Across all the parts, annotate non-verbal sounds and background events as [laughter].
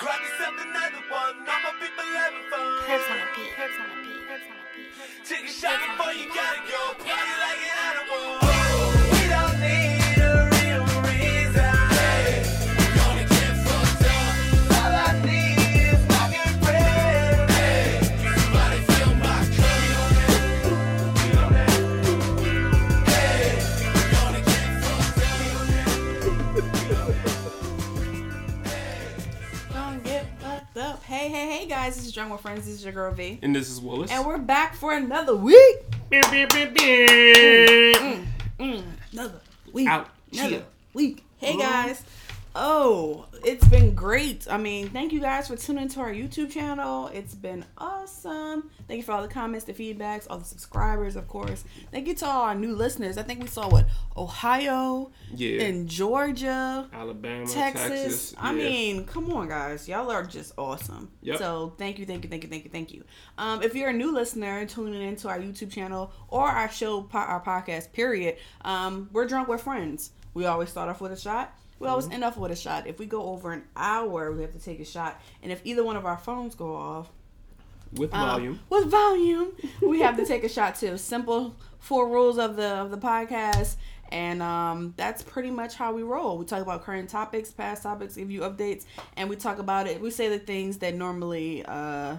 Grab yourself another one. All my people having fun. Herbs on a beat. Herbs on a beat. Herbs on a beat. Take a shot before you gotta go. Party like an animal. Hey, hey, hey, guys. This is Drunk with Friends. This is your girl V. And this is Willis. And we're back for another week. Beep, beep, beep, beep. Mm, mm, mm. Another week. Out. Another Chill. week. Hey, guys. Oh, it's been great. I mean, thank you guys for tuning into our YouTube channel. It's been awesome. Thank you for all the comments, the feedbacks, all the subscribers, of course. Thank you to all our new listeners. I think we saw what Ohio Yeah. and Georgia. Alabama, Texas. Texas. I yeah. mean, come on, guys. Y'all are just awesome. Yep. So thank you, thank you, thank you, thank you, thank you. Um, if you're a new listener tuning into our YouTube channel or our show, our podcast, period, um, we're drunk with friends. We always start off with a shot. We always Mm-hmm. end off with a shot. If we go over an hour, we have to take a shot. And if either one of our phones go off, with um, volume. with volume, we have to take a shot too. Simple four rules of the of the podcast, and um, that's pretty much how we roll. We talk about current topics, past topics, give you updates, and we talk about it. We say the things that normally uh,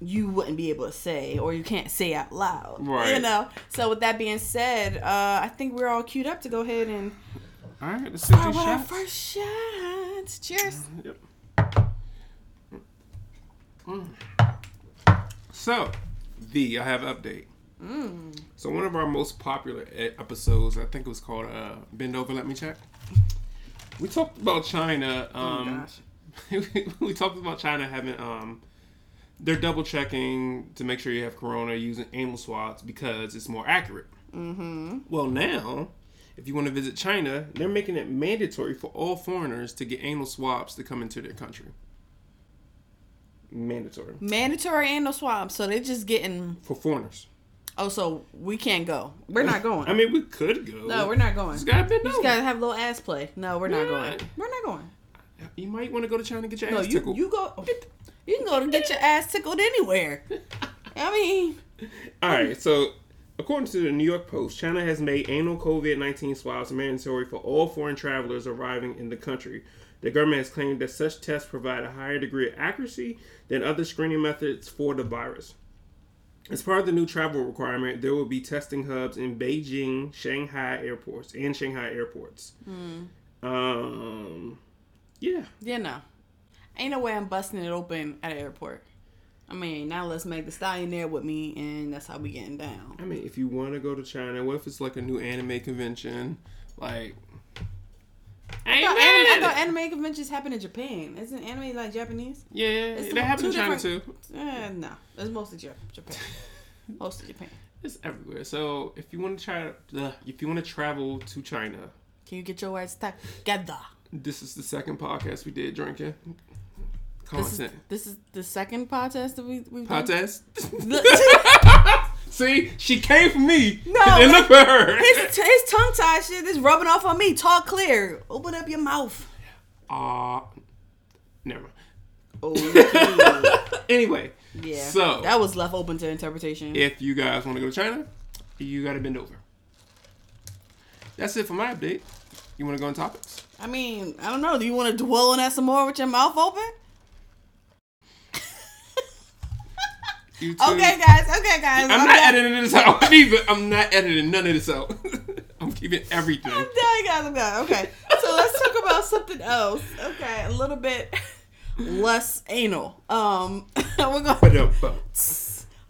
you wouldn't be able to say or you can't say out loud. Right. You know. So with that being said, uh, I think we're all queued up to go ahead and All right, let's take start these our shots. first shots. Cheers. Yep. Mm. So, V, I have an update. Mm. So one of our most popular episodes, I think it was called uh, "Bend Over, Let Me Check." We talked about China. Um, [laughs] we talked about China having um, they're double checking to make sure you have corona using anal swabs because it's more accurate. Mm-hmm. Well, now if you want to visit China, they're making it mandatory for all foreigners to get anal swabs to come into their country. Mandatory Mandatory anal swab, so they're just getting for foreigners. Oh, so we can't go. We're not going. [laughs] I mean, we could go. no, we're not going. Just gotta bend You just gotta have a little ass play. No, we're not Yeah. going. We're not going. You might want to go to China and get your No, ass you tickled. you go. You can go to get your ass tickled anywhere. [laughs] I mean, All right, so according to the New York Post, China has made annual COVID 19 swabs mandatory for all foreign travelers arriving in the country. The government has claimed that such tests provide a higher degree of accuracy than other screening methods for the virus. As part of the new travel requirement, there will be testing hubs in Beijing, Shanghai airports, and Shanghai airports. Mm. Um, yeah. you know, ain't no way I'm busting it open at an airport. I mean, now let's make the stallion there with me, and that's how we getting down. I mean, if you want to go to China, what if it's like a new anime convention? Like, I I thought, mad anime, I thought anime conventions happen in Japan. Isn't anime like Japanese? Yeah, It's that happens in two China too. Uh, no, it's mostly Jap- Japan. [laughs] mostly Japan. It's everywhere. So if you want to try, uh, if you want to travel to China, Can you get your ass together? this is the second podcast we did drinking This is, this is the second podcast that we we've done. Podcast. [laughs] See, she came for me. No, [laughs] and look for her. his, his tongue tied shit is rubbing off on me. Talk clear. Open up your mouth. Uh, never mind. Oh, [laughs] Anyway, yeah. So- that was left open to interpretation. if you guys want to go to China, you got to bend over. That's it for my update. You want to go on topics? I mean, I don't know. Do you want to dwell on that some more with your mouth open? You too. Okay, guys. Okay, guys. I'm not done. editing this out either. I'm not editing none of this out. [laughs] I'm keeping everything. I'm done, guys. I'm done. Okay. So let's talk about something else. Okay, a little bit less anal. Um, [laughs] we're going.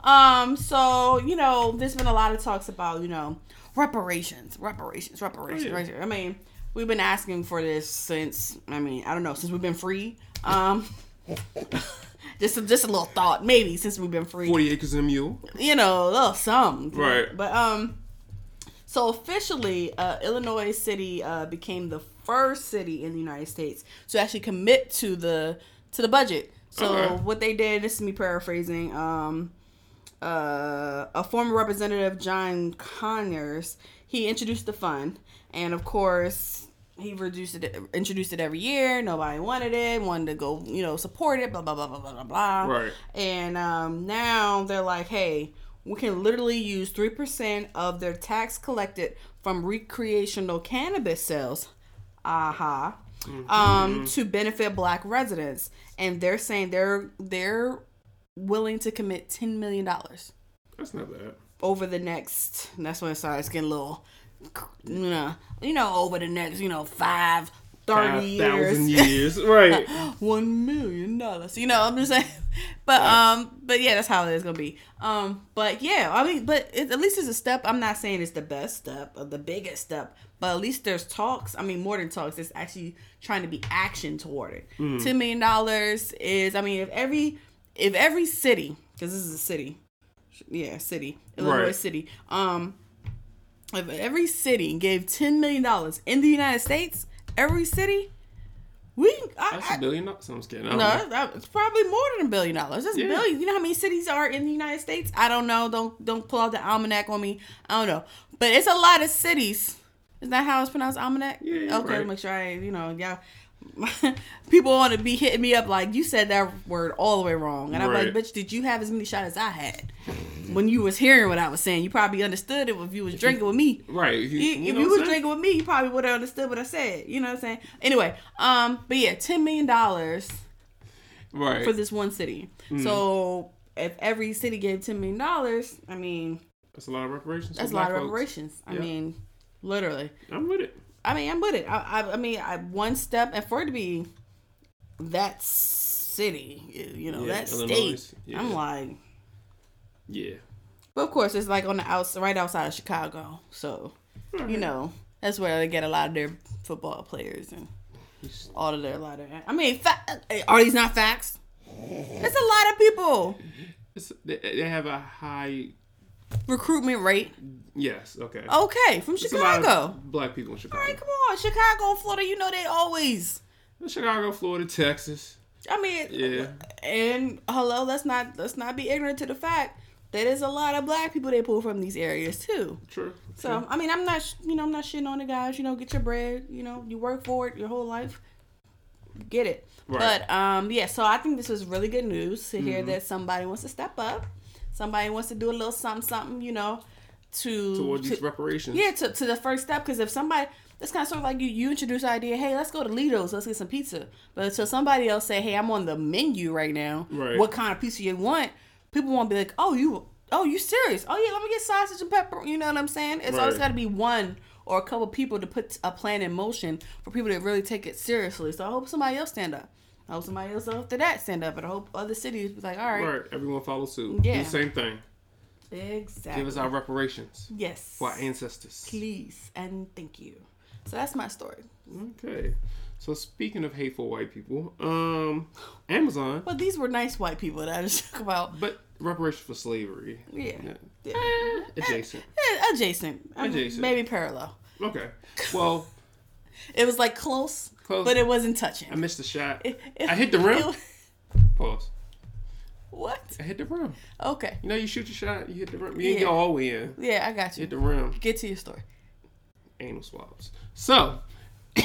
Um, so you know, there's been a lot of talks about you know reparations, reparations, reparations. Oh, yeah. reparations. I mean, we've been asking for this since I mean I don't know since we've been free. Um, [laughs] just a, just a little thought maybe since we've been free. 40 acres and a mule. You know, a little something. Right. But um, so officially, uh, Illinois City uh, became the first city in the United States to actually commit to the to the budget. So Okay. what they did, this is me paraphrasing. Um, uh, a former representative, John Conyers, he introduced the fund, and of course, he reduced it, introduced it every year. Nobody wanted it, wanted to go, you know, support it. Blah blah blah blah blah blah blah. Right. And um, now they're like, hey, we can literally use three percent of their tax collected from recreational cannabis sales. Aha. Um, to benefit black residents, and they're saying they're they're willing to commit ten million dollars That's not bad. over the next. That's when it starts getting a little, you know, you know, over the next, you know, five, 30 years, 5,000 years. right. [laughs] one million dollars. You know, I'm just saying. [laughs] But um, but yeah, that's how it is gonna be. Um, but yeah, I mean, but it, at least it's a step. I'm not saying it's the best step or the biggest step, but at least there's talks. I mean, more than talks. It's actually trying to be action toward it. Ten million dollars is. I mean, if every if every city, because this is a city, yeah, city, Illinois Right. City. Um, if every city gave ten million dollars in the United States, every city, we I, That's I- a billion dollars. I'm just kidding. No, know. it's probably more than a billion dollars. That's Yeah. billion. You know how many cities are in the United States? I don't know. Don't don't pull out the almanac on me. I don't know, but it's a lot of cities. Is that how it's pronounced? Almanac. Yeah, okay, right. make sure I, you know, yeah. [laughs] People want to be hitting me up like you said that word all the way wrong, and I'm like, bitch, did you have as many shots as I had? When you was hearing what I was saying, you probably understood it if you was drinking with me. Right. If you, You, you if you was drinking with me, you probably would have understood what I said. You know what I'm saying? Anyway, um, but yeah, ten million dollars Right. for this one city. Mm. So if every city gave ten million dollars, I mean That's a lot of reparations. that's a lot of folks. reparations. I Yeah. mean, literally. I'm with it. I mean, I'm with it. I, I, I mean, I, one step, and for it to be that city, you know, Yeah, that Illinois, state, yeah. I'm like, Yeah. but of course, it's like on the outs, right outside of Chicago, so you know, that's where they get a lot of their football players and all of their a lot of. I mean, fa- eh, are these not facts? It's a lot of people. It's, they have a high. Recruitment rate. Yes. Okay. Okay, from It's a lot of Chicago. black people in Chicago. All right, come on, Chicago, Florida. You know they always. Chicago, Florida, Texas. I mean, Yeah. and hello, let's not let's not be ignorant to the fact that there's a lot of black people they pull from these areas too. True. So I mean, I'm not you know I'm not shitting on the guys. You know, get your bread. You know, you work for it your whole life. Get it. Right. But um, yeah. So I think this was really good news to Mm-hmm. hear that somebody wants to step up. Somebody wants to do a little something, something. You know, to Toward to- these reparations. yeah, to, to the first step. Because if somebody, that's kind of sort of like you, you introduce the idea, hey, let's go to Lido's, let's get some pizza. But until somebody else say, hey, I'm on the menu right now. Right. What kind of pizza you want? People won't be like, oh, you, oh, you serious? Oh yeah, let me get sausage and pepper. You know what I'm saying? It's always got to be one or a couple people to put a plan in motion for people to really take it seriously. So I hope somebody else stand up. I hope somebody else after that stand up, and I hope other cities be like, all right, Right. Everyone follow suit. Yeah. Do the same thing. exactly. Give us our reparations yes, for our ancestors. please and thank you. So that's my story. Okay. So speaking of hateful white people, um, Amazon, Well, these were nice white people that I just [laughs] talk about. but reparations for slavery. Yeah. Yeah. Yeah. Adjacent. Eh, adjacent. Um, Adjacent. Maybe parallel. Okay. Well, [laughs] It was like close, Close. but it wasn't touching. I missed the shot. It- it- I hit the rim. [laughs] Pause. what? I hit the rim. Okay. You know, you shoot your shot, you hit the rim. You ain't Yeah. go all the way in. Yeah, I got You hit the rim. Get to your story. Anal swabs. So, [laughs]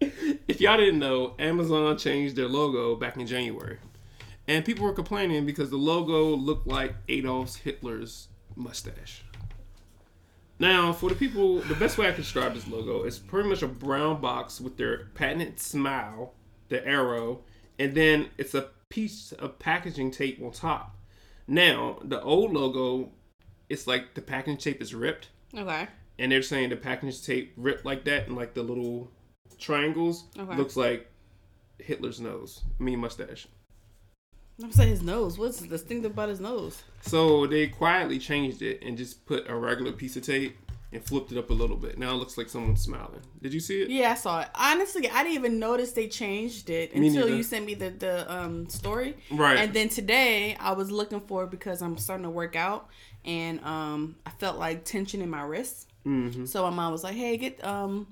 if y'all didn't know, Amazon changed their logo back in January. And people were complaining because the logo looked like Adolf Hitler's mustache. Now, for the people, the best way I can describe this logo is pretty much a brown box with their patented smile, the arrow, and then it's a piece of packaging tape on top. Now, the old logo, it's like the packaging tape is ripped, Okay. and they're saying the packaging tape ripped like that, and like the little triangles Okay. looks like Hitler's nose. I mean mustache. I'm saying his nose. What's distinctive about his nose? So they quietly changed it and just put a regular piece of tape and flipped it up a little bit. Now it looks like someone's smiling. Did you see it? Yeah, I saw it. Honestly, I didn't even notice they changed it Me until neither. you sent me the the um story. Right. And then today I was looking for it because I'm starting to work out and um I felt like tension in my wrists. Mm-hmm. So my mom was like, "Hey, get um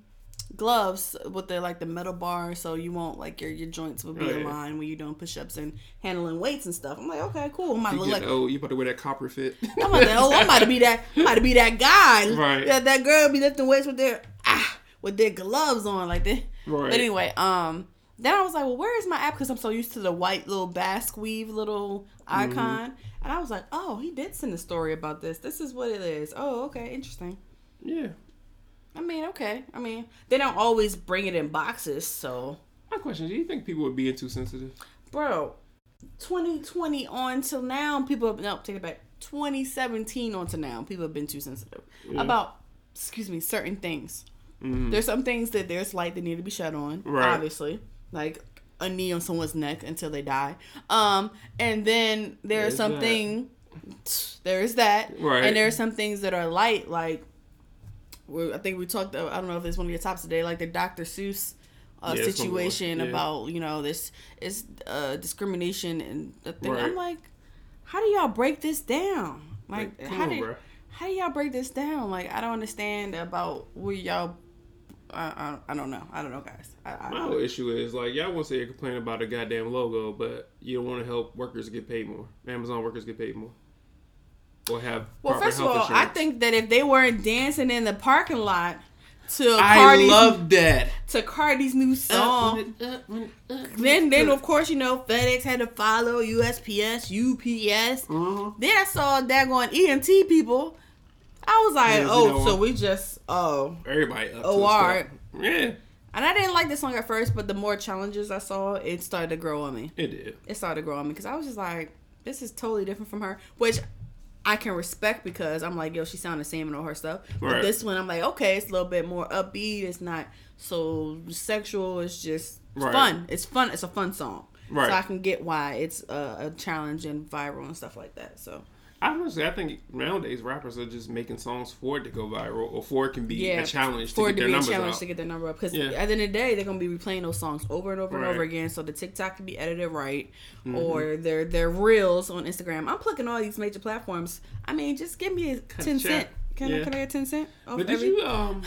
gloves with the like the metal bar so you won't like your your joints will be Oh, in yeah. line when you're doing push-ups and handling weights and stuff." I'm like, "Okay, cool." I'm You look like oh, you about to wear that copper fit? I'm about to, oh, I'm about to be that I'm about to be that guy. Right. That that girl be lifting weights with their ah with their gloves on, like that. Right. But anyway, um, then I was like, well, where is my app? Because I'm so used to the white little basque weave little Mm-hmm. icon, and I was like, oh, he did send a story about this. This is what it is. Oh, okay, interesting. Yeah. I mean, okay. I mean, they don't always bring it in boxes, so My question: Do you think people would be too sensitive? bro 2020 on till now people have no take it back 2017 on to now people have been too sensitive Yeah. about excuse me certain things Mhm. there's some things that there's light that need to be shut on Right. obviously like a knee on someone's neck until they die um and then there's There's something [sniffs] there's that Right. and there's some things that are light like we I think we talked. I don't know if it's one of your tops today, like the Dr. Seuss uh, Yeah, it's one of those, situation yeah. about you know this is uh, discrimination and the thing. Right. I'm like, how do y'all break this down? Like, Like, how on, do bruh. how do y'all break this down? Like, I don't understand about where y'all. I, I, I don't know. I don't know, guys. I, I, My whole issue is like y'all want to say you complain about a goddamn logo, but you don't want to help workers get paid more. Amazon workers get paid more, or have well, proper first of health all, I think that if they weren't dancing in the parking lot to I Cardi's love that. to Cardi's new song. Then, then of course, you know, FedEx had to follow USPS, UPS. Mhm. Then I saw that going EMT people. I was like, Yeah, you oh, know so we just oh. Everybody up to Oh, the Yeah, And I didn't like this song at first, but the more challenges I saw, it started to grow on me. it did. It started to grow on me because I was just like, this is totally different from her, which I can respect because I'm like, yo, she sounded the same in all her stuff. But this one, I'm like, okay, it's a little bit more upbeat. It's not so sexual. It's just it's Right. fun. It's fun. It's a fun song. Right. So I can get why it's a, a challenge and viral and stuff like that. So Honestly, I think nowadays rappers are just making songs for it to go viral, or for it can be yeah, a challenge to for it get to their be a challenge out. to get their number up. Because Yeah. at the end of the day, they're gonna be replaying those songs over and over and over again. So the TikTok can be edited right, Mm-hmm. or their their reels on Instagram. I'm plugging all these major platforms. I mean, just give me a ten a check. cent. Can, I can I get ten cent? But did every- you um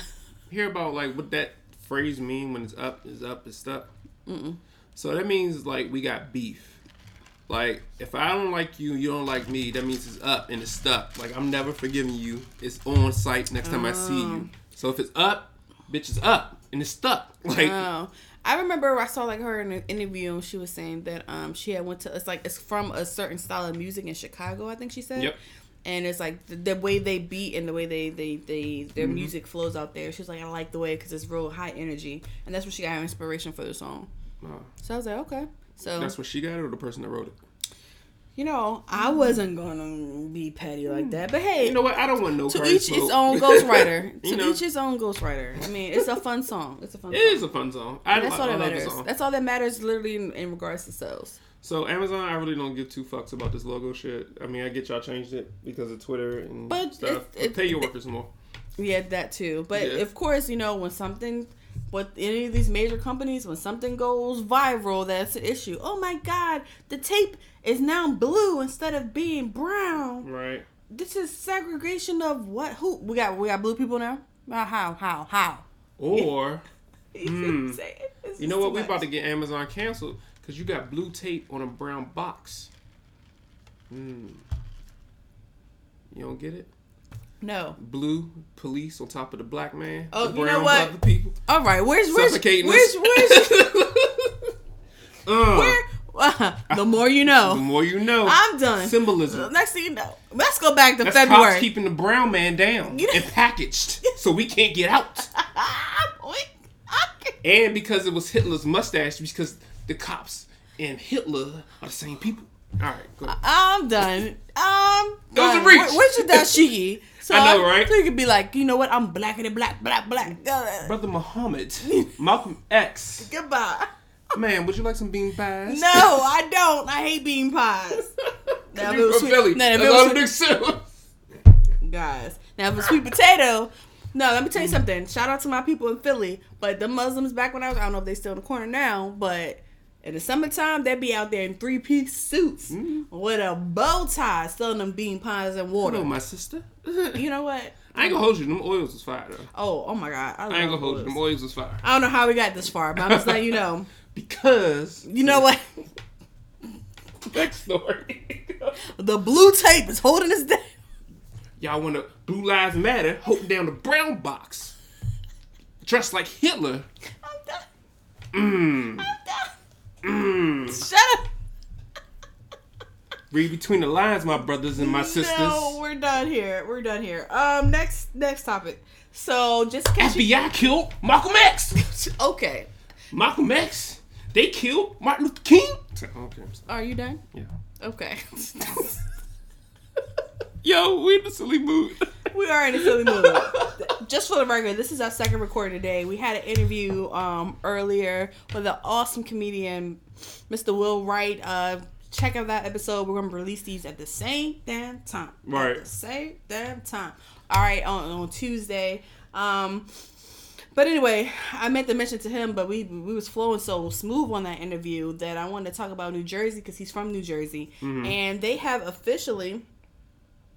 hear about like what that phrase mean when it's up is up is stuck? Mm-mm. So that means like we got beef. Like if I don't like you, you don't like me. That means it's up and it's stuck. Like I'm never forgiving you. It's on site next time I see you. So if it's up, bitch, it's up and it's stuck. [laughs] Like Oh, I remember I saw like her in an interview and she was saying that um she had went to it's like it's from a certain style of music in Chicago. I think she said. Yep. And it's like the, the way they beat and the way they they they their Mm-hmm. music flows out there. She was like, I like the way because it's real high energy, and that's where she got her inspiration for the song. uh, So I was like, okay. So that's what she got or the person that wrote it. you know, I wasn't gonna be petty like that, but hey, You know what? I don't want no to card each smoke. its own ghostwriter. [laughs] To know. each his own ghostwriter. I mean, it's a fun song. It's a fun. It song. is a fun song. I, That's I, all I that love the matters. song. That's all that matters, literally, in, in regards to sales. So Amazon, I really don't give two fucks about this logo shit. I mean, I get y'all changed it because of Twitter and But stuff. it- But pay your workers more. Yeah, that too. But Yeah. of course, you know, when something, with any of these major companies, when something goes viral, that's an issue. Oh my God, the tape is now blue instead of being brown. Right. This is segregation of what? Who? We got we got blue people now. How? How? How? Or [laughs] You see what. I'm saying? It's you know what? We much. about to get Amazon canceled because you got blue tape on a brown box. Hmm. You don't get it? No. Blue police on top of the black man. Oh, the you know what? other people. All right. Where's where's where's where's [laughs] [laughs] Uh, where? [laughs] the more you know. The more you know. I'm done. Symbolism. Next thing you know, let's go back to That's February. keeping the brown man down You know- and packaged so we can't get out. And because it was Hitler's mustache, because the cops and Hitler are the same people. All right, go. I'm done. Um, That was a uh, reach. where- Where's your dashiki? So I know, right? So you could be like, you know what? I'm blacker than black, black, black. Brother Muhammad, [laughs] Malcolm X. Goodbye. Man, would you like some bean pies? No, I don't. I hate bean pies. [laughs] Now, You from sweet- Philly. now, if it all was the guys. Now, if it's sweet potato, no, let me tell you something. Shout out to my people in Philly. But the Muslims back when I was, I don't know if they still in the corner now, but in the summertime, they'd be out there in three piece suits mm-hmm. with a bow tie selling them bean pies and water. Hello, my sister. [laughs] You know what? I ain't gonna hold you. Them oils was fire though. Oh, oh my God. I, I ain't gonna hold you. Them oils was fire. I don't know how we got this far, but I'm just letting you know. [laughs] Because You know what? [laughs] next story. The blue tape is holding us down. Y'all want to Blue Lives Matter holding down the brown box. dressed like Hitler. I'm done. Mmm. I'm done. Mmm. Shut up. Read between the lines, my brothers and my sisters. No, we're done here. We're done here. Um, next next topic. So just in case you, FBI killed Malcolm X. [laughs] okay. Malcolm X. They killed Martin Luther King. Okay. Are you done? Yeah. Okay. [laughs] Yo, we in a silly mood. [laughs] we are in a silly mood. Just for the record, this is our second recording today. We had an interview um earlier with an awesome comedian, Mr. Will Wright. Uh, check out that episode. We're gonna release these at the same damn time. At Right. the same damn time. All right, on on Tuesday. Um. But anyway, I meant to mention to him, but we we was flowing so smooth on that interview that I wanted to talk about New Jersey because he's from New Jersey, and they have officially,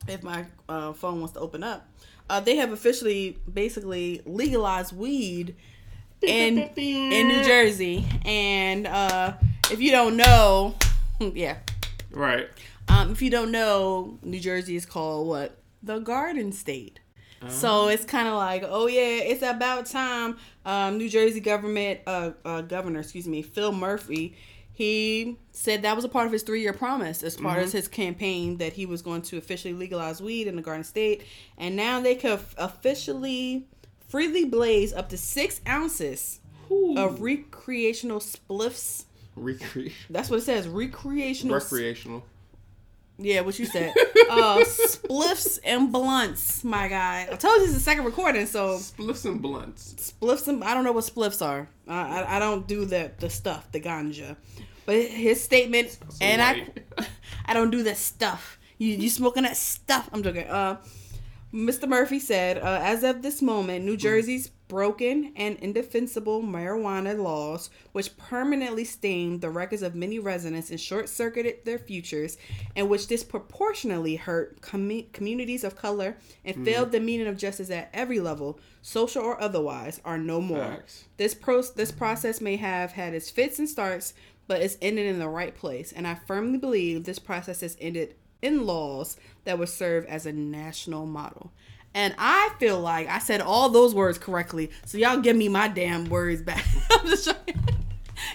if my uh, phone wants to open up, uh, they have officially basically legalized weed in in New Jersey, and uh, if you don't know, [laughs] yeah, Right. um, if you don't know, New Jersey is called what? The Garden State. So it's kind of like, oh yeah, it's about time. Um, New Jersey government, uh, uh, governor, excuse me, Phil Murphy, he said that was a part of his three-year promise as part of mm-hmm. his campaign that he was going to officially legalize weed in the Garden State, and now they could officially freely blaze up to six ounces Ooh. of recreational spliffs. Recreation. That's what it says, recreational Recreational. Yeah, what you said. [laughs] uh, spliffs and blunts, my guy. I told you it's the second recording, so Spliffs and blunts. spliffs. And, I don't know what spliffs are. I, I, I don't do the the stuff, the ganja. But his statement, So and. I, [laughs] I don't do that stuff. You you smoking that stuff? I'm joking. Uh, Mr. Murphy said, uh, as of this moment, New Jersey's broken and indefensible marijuana laws, which permanently stained the records of many residents and short circuited their futures, and which disproportionately hurt commu- communities of color and mm-hmm. failed the meaning of justice at every level, social or otherwise, are no more. Facts. This pro- this process may have had its fits and starts, but it's ended in the right place, and I firmly believe this process has ended in laws that would serve as a national model. And I feel like I said all those words correctly, so y'all give me my damn words back. [laughs] I'm just trying.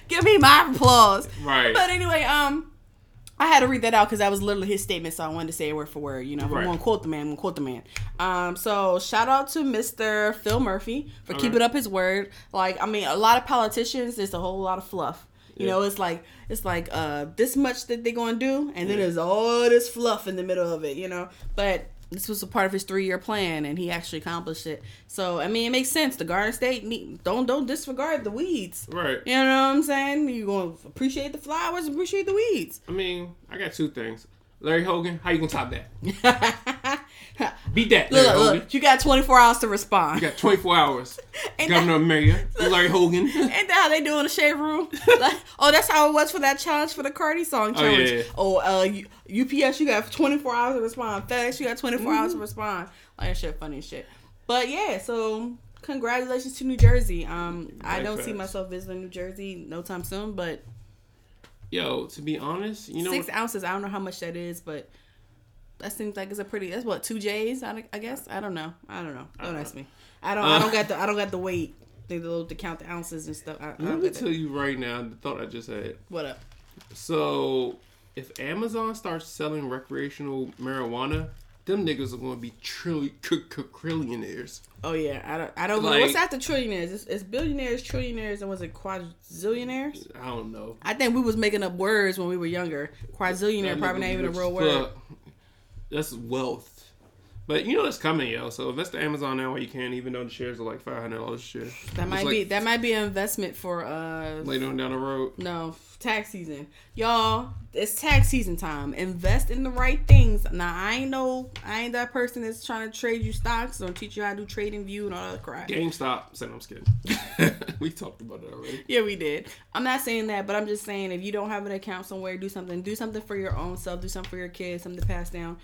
give me my applause. Right. But anyway, um, I had to read that out because that was literally his statement, so I wanted to say it word for word. You know, Right. I'm gonna quote the man, I'm gonna quote the man. Um, so shout out to Mr. Phil Murphy for Okay. keeping up his word. Like, I mean, a lot of politicians, there's a whole lot of fluff. You Yeah. know, it's like it's like uh this much that they're gonna do, and then Yeah. there's all this fluff in the middle of it. You know, but this was a part of his three year plan, and he actually accomplished it. So I mean, it makes sense. The Garden State need, don't don't disregard the weeds. Right. You know what I'm saying? You gonna appreciate the flowers, appreciate the weeds. I mean, I got two things. Larry Hogan, how you gonna top that? [laughs] [laughs] Beat that, Larry Look, Hogan. you got 24 hours to respond. You got 24 hours. [laughs] Governor of Mayor, [laughs] Larry Hogan. Ain't that how they do in the shade room? Like, oh, that's how it was for that challenge for the Cardi song Oh, yeah, challenge. yeah. Oh, uh, UPS, you got 24 hours to respond. FedEx, you got 24 hours Mm-hmm. to respond. Like that shit, funny shit. But yeah, so congratulations to New Jersey. Um, I don't see myself visiting New Jersey no time soon, but Yo, to be honest, you know six what? ounces, I don't know how much that is, but that seems like it's a pretty. That's what two J's. I, I guess I don't know. I don't know. Don't ask me. I don't. I Uh. don't got the. I don't got the weight. The little to count the ounces and stuff. I, I Let don't me tell you right now the thought I just had. What up? So, if Amazon starts selling recreational marijuana, them niggas are gonna be trillion trillionaires. Oh yeah, I don't. I don't know what's after trillionaires. It's, it's billionaires, trillionaires, and was it quadrillionaires? I don't know. I think we was making up words when we were younger. Quadrillionaire That probably not even a real word. That's wealth. But you know that's coming, yo. So invest in Amazon now while you can, even though the shares are like five hundred dollars a share. That might like be that might be an investment for uh later on down the road. no tax season, y'all. It's tax season time. Invest in the right things. Now I ain't no I ain't that person that's trying to trade you stocks or teach you how to do trading view and all that crap. GameStop. Said I'm kidding. [laughs] we talked about it already. Yeah, we did. I'm not saying that, but I'm just saying if you don't have an account somewhere, do something. Do something for your own self. Do something for your kids. Something to pass down.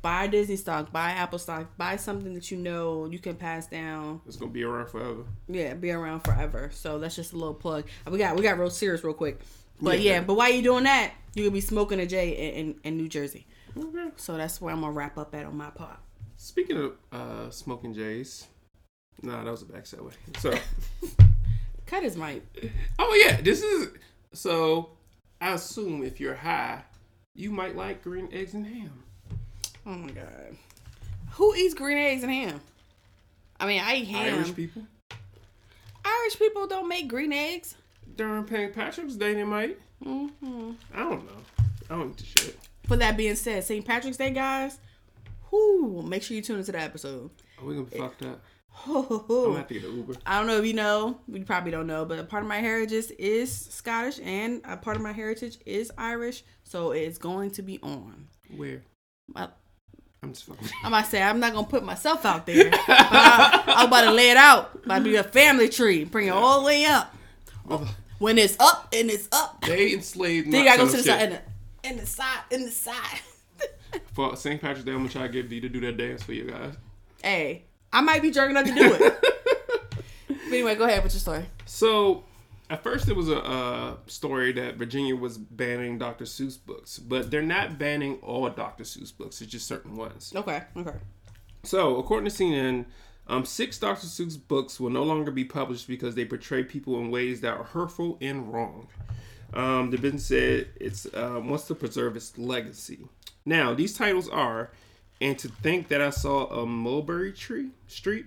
Buy Disney stock. Buy Apple stock. Buy something that you know you can pass down. It's gonna be around forever. Yeah, be around forever. So that's just a little plug. We got we got real serious real quick. But yeah, Yeah. but while you doing that, you could be smoking a J in, in, in New Jersey. Okay. So that's where I'm gonna wrap up at on my part. Speaking of uh, smoking J's, Nah, that was a back segue. So, [laughs] Cut his mic. oh yeah, this is so. I assume if you're high, you might like green eggs and ham. Oh my god. Who eats green eggs and ham? I mean, I eat ham. Irish people Irish people don't make green eggs. during St. Patrick's Day, they might. Mm-hmm. I don't know. I don't eat the shit. But that being said, St. Patrick's Day, guys. Whoo! Make sure you tune into that episode. Are we gonna be fucked up? Ho, [laughs] ho, I'm gonna have to get an Uber. I don't know if you know, you probably don't know, but a part of my heritage is Scottish and a part of my heritage is Irish, so it's going to be on. Where? I, I'm just fucking. I'm about to say I'm not gonna put myself out there, I, I'm about to lay it out. About to do a family tree, bring it all the way up. Oh. When it's up and it's up, They enslaved. then you my gotta go to the side, in the, in the side, in the side. [laughs] For St. Patrick's Day, I'm gonna try to get D to do that dance for you guys. hey, I might be jerking up to do it. [laughs] but anyway, go ahead with your story. So, at first, it was a uh, story that Virginia was banning Dr. Seuss books, but they're not banning all Dr. Seuss books. It's just certain ones. Okay, okay. So, according to CNN, um, six Dr. Seuss books will no longer be published because they portray people in ways that are hurtful and wrong. Um, the business said it's uh, wants to preserve its legacy. Now, these titles are, and to think that I saw a mulberry tree street,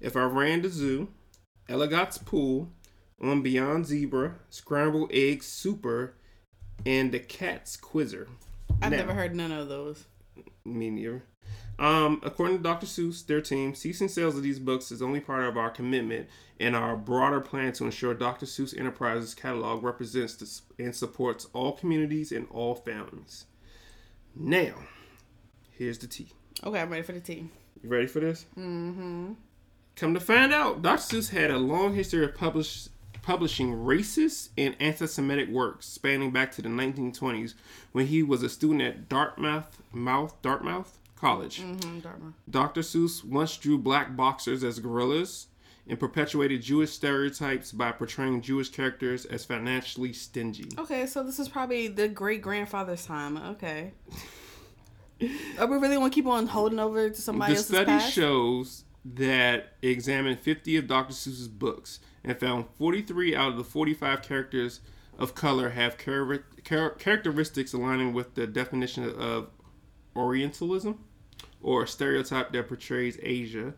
if I ran the zoo, McElligot's pool, on Beyond Zebra, Scrambled Egg Super, and the Cat's Quizzer. I've Now- never heard none of those. me neither. Um, according to Dr. Seuss, their team, ceasing sales of these books is only part of our commitment and our broader plan to ensure Dr. Seuss Enterprises catalog represents this and supports all communities and all families. Now, here's the tea. Okay, I'm ready for the tea. You ready for this? Mm-hmm. Come to find out, Dr. Seuss had a long history of publish, publishing racist and anti-Semitic works spanning back to the 1920s when he was a student at Dartmouth, Mouth, Dartmouth College. Mm-hmm, Dharma. Dr. Seuss once drew black boxers as gorillas and perpetuated Jewish stereotypes by portraying Jewish characters as financially stingy. Okay, so this is probably the great grandfather's time. Okay. Are we really want to keep on holding over to somebody the else's study past? shows that examined 50 of Dr. Seuss's books and found 43 out of the 45 characters of color have char- char- characteristics aligning with the definition of Orientalism or a stereotype that portrays Asia.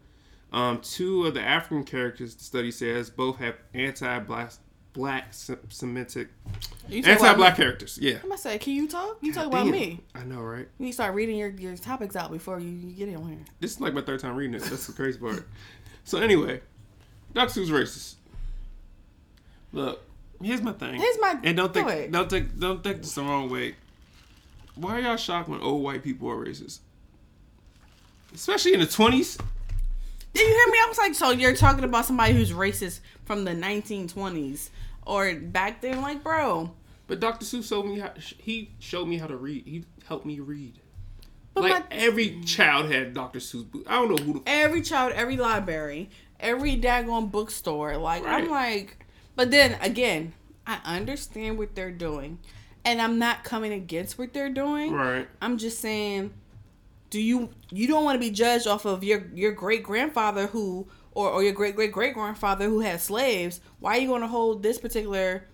Um, two of the African characters, the study says, both have anti-black black Sem- Semitic talk about anti-black characters. Yeah. I'm gonna say, can you talk? You talk about Damn. me. I know, right? You start reading your, your topics out before you, you get on here. This is like my third time reading it. That's the crazy part. So anyway, Dr. Seuss racist. Look, here's my thing. Here's my- and don't think go don't think don't think this the wrong way. Why are y'all shocked when old white people are racist? Especially in the twenties. Did you hear me? I was like, so you're talking about somebody who's racist from the 1920s or back then? Like, bro. But Dr. Seuss showed me how he showed me how to read. He helped me read. But like my- every child had Dr. Seuss book. I don't know who the every child, every library, every daggone bookstore. Like I'm like, but then again, I understand what they're doing, and I'm not coming against what they're doing. right. I'm just saying, do you you don't want to be judged off of your your great grandfather who or, or your great great great grandfather who had slaves? Why are you going to hold this particular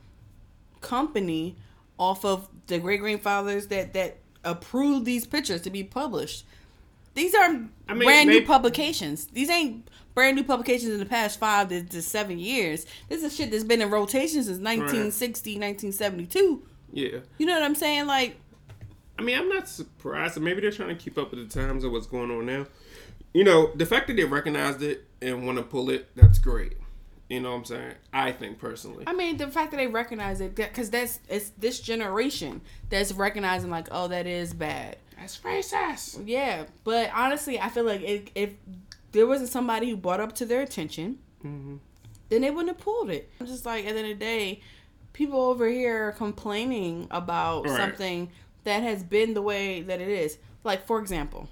company off of the great grandfathers that that approved these pictures to be published? These are I mean, brand new publications. These ain't brand new publications in the past five to, to seven years. This is shit that's been in rotation since 1960, 1972. Yeah. You know what I'm saying? Like, I mean, I'm not surprised. Maybe they're trying to keep up with the times of what's going on now. You know, the fact that they recognized it and want to pull it, that's great. You know what I'm saying? I think personally. I mean, the fact that they recognize it, because that's it's this generation that's recognizing like, oh, that is bad. That's racist. Yeah, but honestly, I feel like if, if there wasn't somebody who brought up to their attention, Mm-hmm. then they wouldn't have pulled it. I'm just like at the end of the day, people over here are complaining about Right. something that has been the way that it is. Like for example,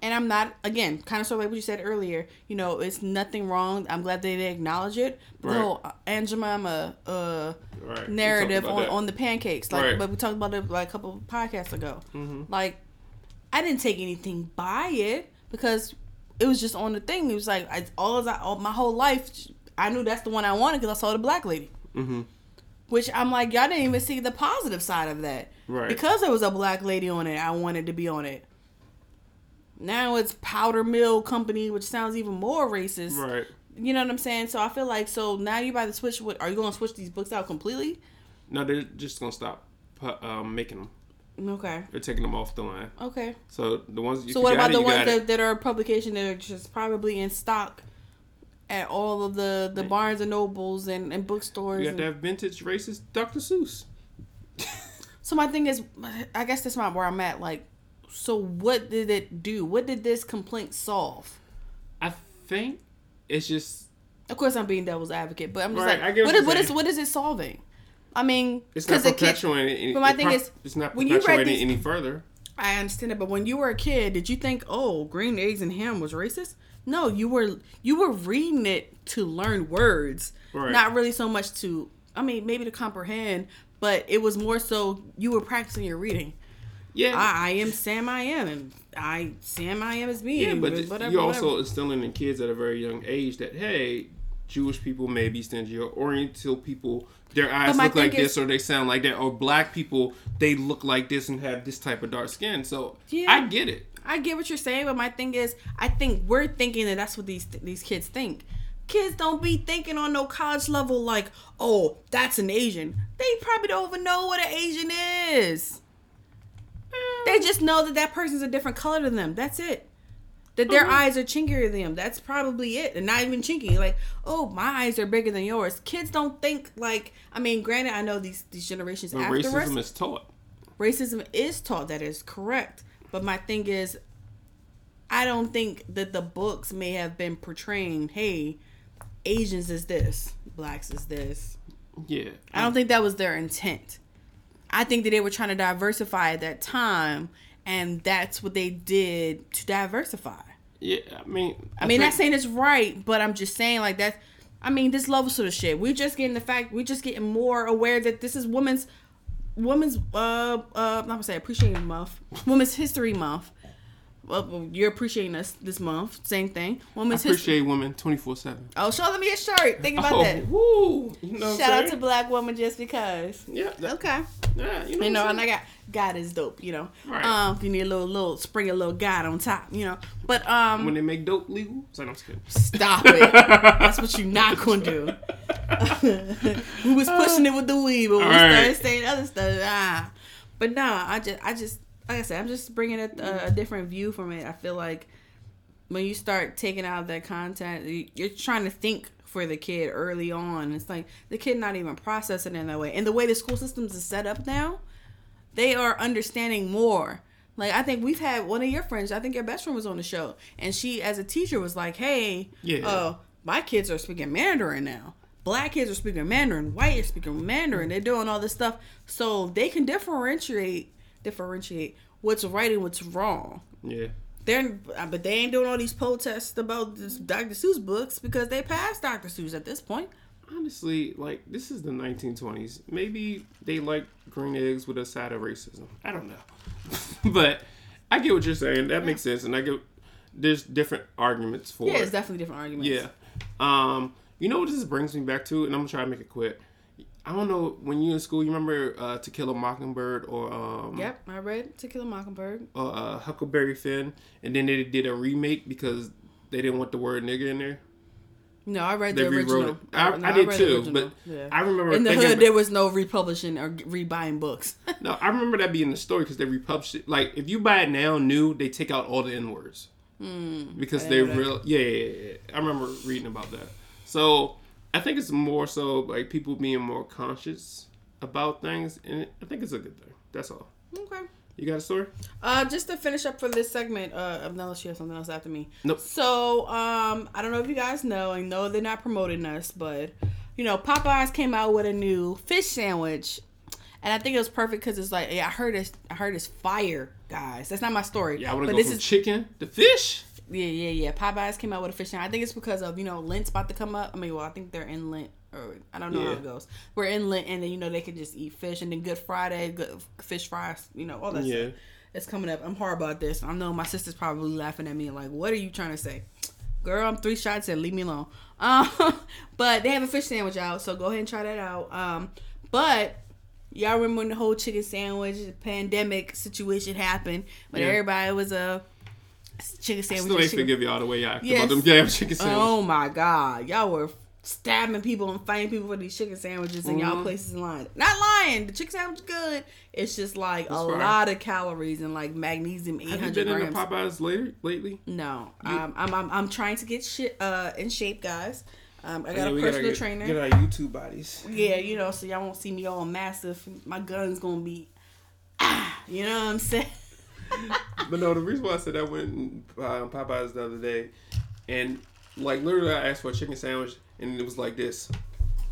and I'm not again kind of sort of like what you said earlier. You know, it's nothing wrong. I'm glad they acknowledge it. But Right. the whole Aunt Jemima uh, Right. Narrative on, that. on the pancakes, like Right. but we talked about it like a couple of podcasts ago. Mm-hmm. Like, I didn't take anything by it because it was just on the thing. It was like I, all as I all, my whole life, I knew that's the one I wanted because I saw the black lady. Mhm. Which I'm like, y'all didn't even see the positive side of that. Right. Because there was a black lady on it, I wanted to be on it. Now it's Powder Mill Company, which sounds even more racist. Right. You know what I'm saying? So I feel like so now you about the switch. What are you going to switch these books out completely? No, they're just gonna stop pu- um, making them. Okay. They're taking them off the line. Okay. So the ones you So what about it, the ones that, that are publication that are just probably in stock at all of the the Barnes and Nobles and, and bookstores? You got and- to have vintage racist Dr. Seuss. [laughs] So my thing is, I guess that's not where I'm at. Like, so what did it do? What did this complaint solve? I think it's just Of course, I'm being devil's advocate, but I'm just Right, like, what what is what is saying. what is it solving? I mean, it's not kid, perpetuating it. any- but my thing pro- is, it's not when you read perpetuating these- any further. I understand it, but when you were a kid, did you think, oh, green eggs and ham was racist? No, you were you were reading it to learn words, Right. not really so much to. I mean, maybe to comprehend, but it was more so you were practicing your reading. Yeah, I, I am Sam. I am, and I Sam. I am is me. yeah, but whatever, you're also whatever. instilling in kids at a very young age that hey, Jewish people may be stingy, or Oriental people their eyes look like this is- or they sound like that, or black people they look like this and have this type of dark skin. So Yeah. I get it. I get what you're saying, but my thing is, I think we're thinking that that's what these these kids think. Kids don't be thinking on no college level like, oh, that's an Asian. They probably don't even know what an Asian is. They just know that that person's a different color than them. That's it. That their mm-hmm. eyes are chinkier than them. That's probably it. And not even chinky. Like, oh, my eyes are bigger than yours. Kids don't think like. I mean, granted, I know these these generations But after us racism is taught. racism is taught that is correct but my thing is i don't think that the books may have been portraying hey asians is this blacks is this Yeah, i don't think that was their intent i think that they were trying to diversify at that time and that's what they did to diversify Yeah, I mean, I mean, think- not saying it's right, but I'm just saying like that. I mean, this level sort of shit. We're just getting the fact. We're just getting more aware that this is women's, women's. Uh, uh, I'm not gonna say appreciating month. Women's History Month. Well, you're appreciating us this month. Same thing. I Women's History. appreciate women twenty four seven. Oh, show them your shirt. Think about Oh, that. woo! You know Shout out to? Black Woman just because. yeah, that, Okay. yeah, you know, You know, and I got God is dope. You know, Right. um, if you need a little, little spring a little God on top. You know, but um, when they make dope legal. So I'm kidding. Stop it. [laughs] That's what you're not gonna do. [laughs] we was pushing it with the weed, but we Alright. started saying other stuff. Ah, but nah, I just, I just, like I said, I'm just bringing a, a, different view from it. I feel like when you start taking out that content, you- you're trying to think for the kid early on. It's like the kid not even processing in that way, and the way the school systems is set up now, they are understanding more. Like I think we've had one of your friends. I think your best friend was on the show, and she, as a teacher, was like, "Hey, Yeah. uh, my kids are speaking Mandarin now. Black kids are speaking Mandarin. White is speaking Mandarin. They're doing all this stuff, so they can differentiate differentiate what's right and what's wrong. Yeah, They're but they ain't doing all these protests about this Dr. Seuss books because they passed Dr. Seuss at this point. honestly, like this is the 1920s. Maybe they like green eggs with a side of racism. I don't know, [laughs] but I get what you're saying. That makes sense, and I get there's different arguments for Yeah, it. it's definitely different arguments. Yeah. Um, you know what this brings me back to, and I'm gonna try to make it quick. I don't know when you in school. You remember uh, To Kill a Mockingbird or um, Yep, I read To Kill a Mockingbird. or, uh, Huckleberry Finn, and then they did a remake because they didn't want the word nigger in there. No, I read They the original. it. I, no, I did the too, but Yeah. I remember in the hood there was no republishing or rebuying books. [laughs] No, I remember that being the story because they republished it. Like, if you buy it now new, they take out all the N words because I they real. Yeah, yeah, yeah. I remember reading about that. So I think it's more so like people being more conscious about things, and I think it's a good thing. That's all. okay. You got a story? Uh, just to finish up for this segment, uh, unless you have something else after me. Nope. So, um, I don't know if you guys know. I know they're not promoting us, but you know, Popeyes came out with a new fish sandwich, and I think it was perfect because it's like, yeah, I heard it's, I heard it's fire, guys. That's not my story. Yeah, I want to but go this from is chicken to fish. Yeah, yeah, yeah. Popeyes came out with a fish sandwich. I think it's because of you know Lent's about to come up. I mean, well, I think they're in Lent, or I don't know how it goes. We're in Lent, and then you know they can just eat fish, and then Good Friday, good fish fries, you know all that Yeah. stuff. is coming up. I'm horrible at this. I know my sister's probably laughing at me like, "What are you trying to say?" Girl, I'm three shots in. Leave me alone. [laughs] Um, but they have a fish sandwich out, so go ahead and try that out. Um, but y'all remember when the whole chicken sandwich pandemic situation happened, when Yeah. everybody was a chicken sandwich. Still ain't chicken- forgive y'all the way y'all act Yes. about them damn chicken sandwiches. Oh my god, y'all were stabbing people and fighting people for these chicken sandwiches in y'all Mhm. places in line. Not lying, the chicken sandwich is good. It's just like a It's fine. lot of calories and like magnesium, eight Have you hundred been in the. Popeyes later lately? No, um, I'm, I'm I'm trying to get shit uh in shape, guys. Um, I got Yeah, a personal get, trainer. Get our YouTube bodies. Yeah, you know, so y'all won't see me all massive. My gun's gonna be, ah, you know what I'm saying? [laughs] But no, the reason why I said I went uh, Popeyes the other day, and like literally I asked for a chicken sandwich, and it was like this.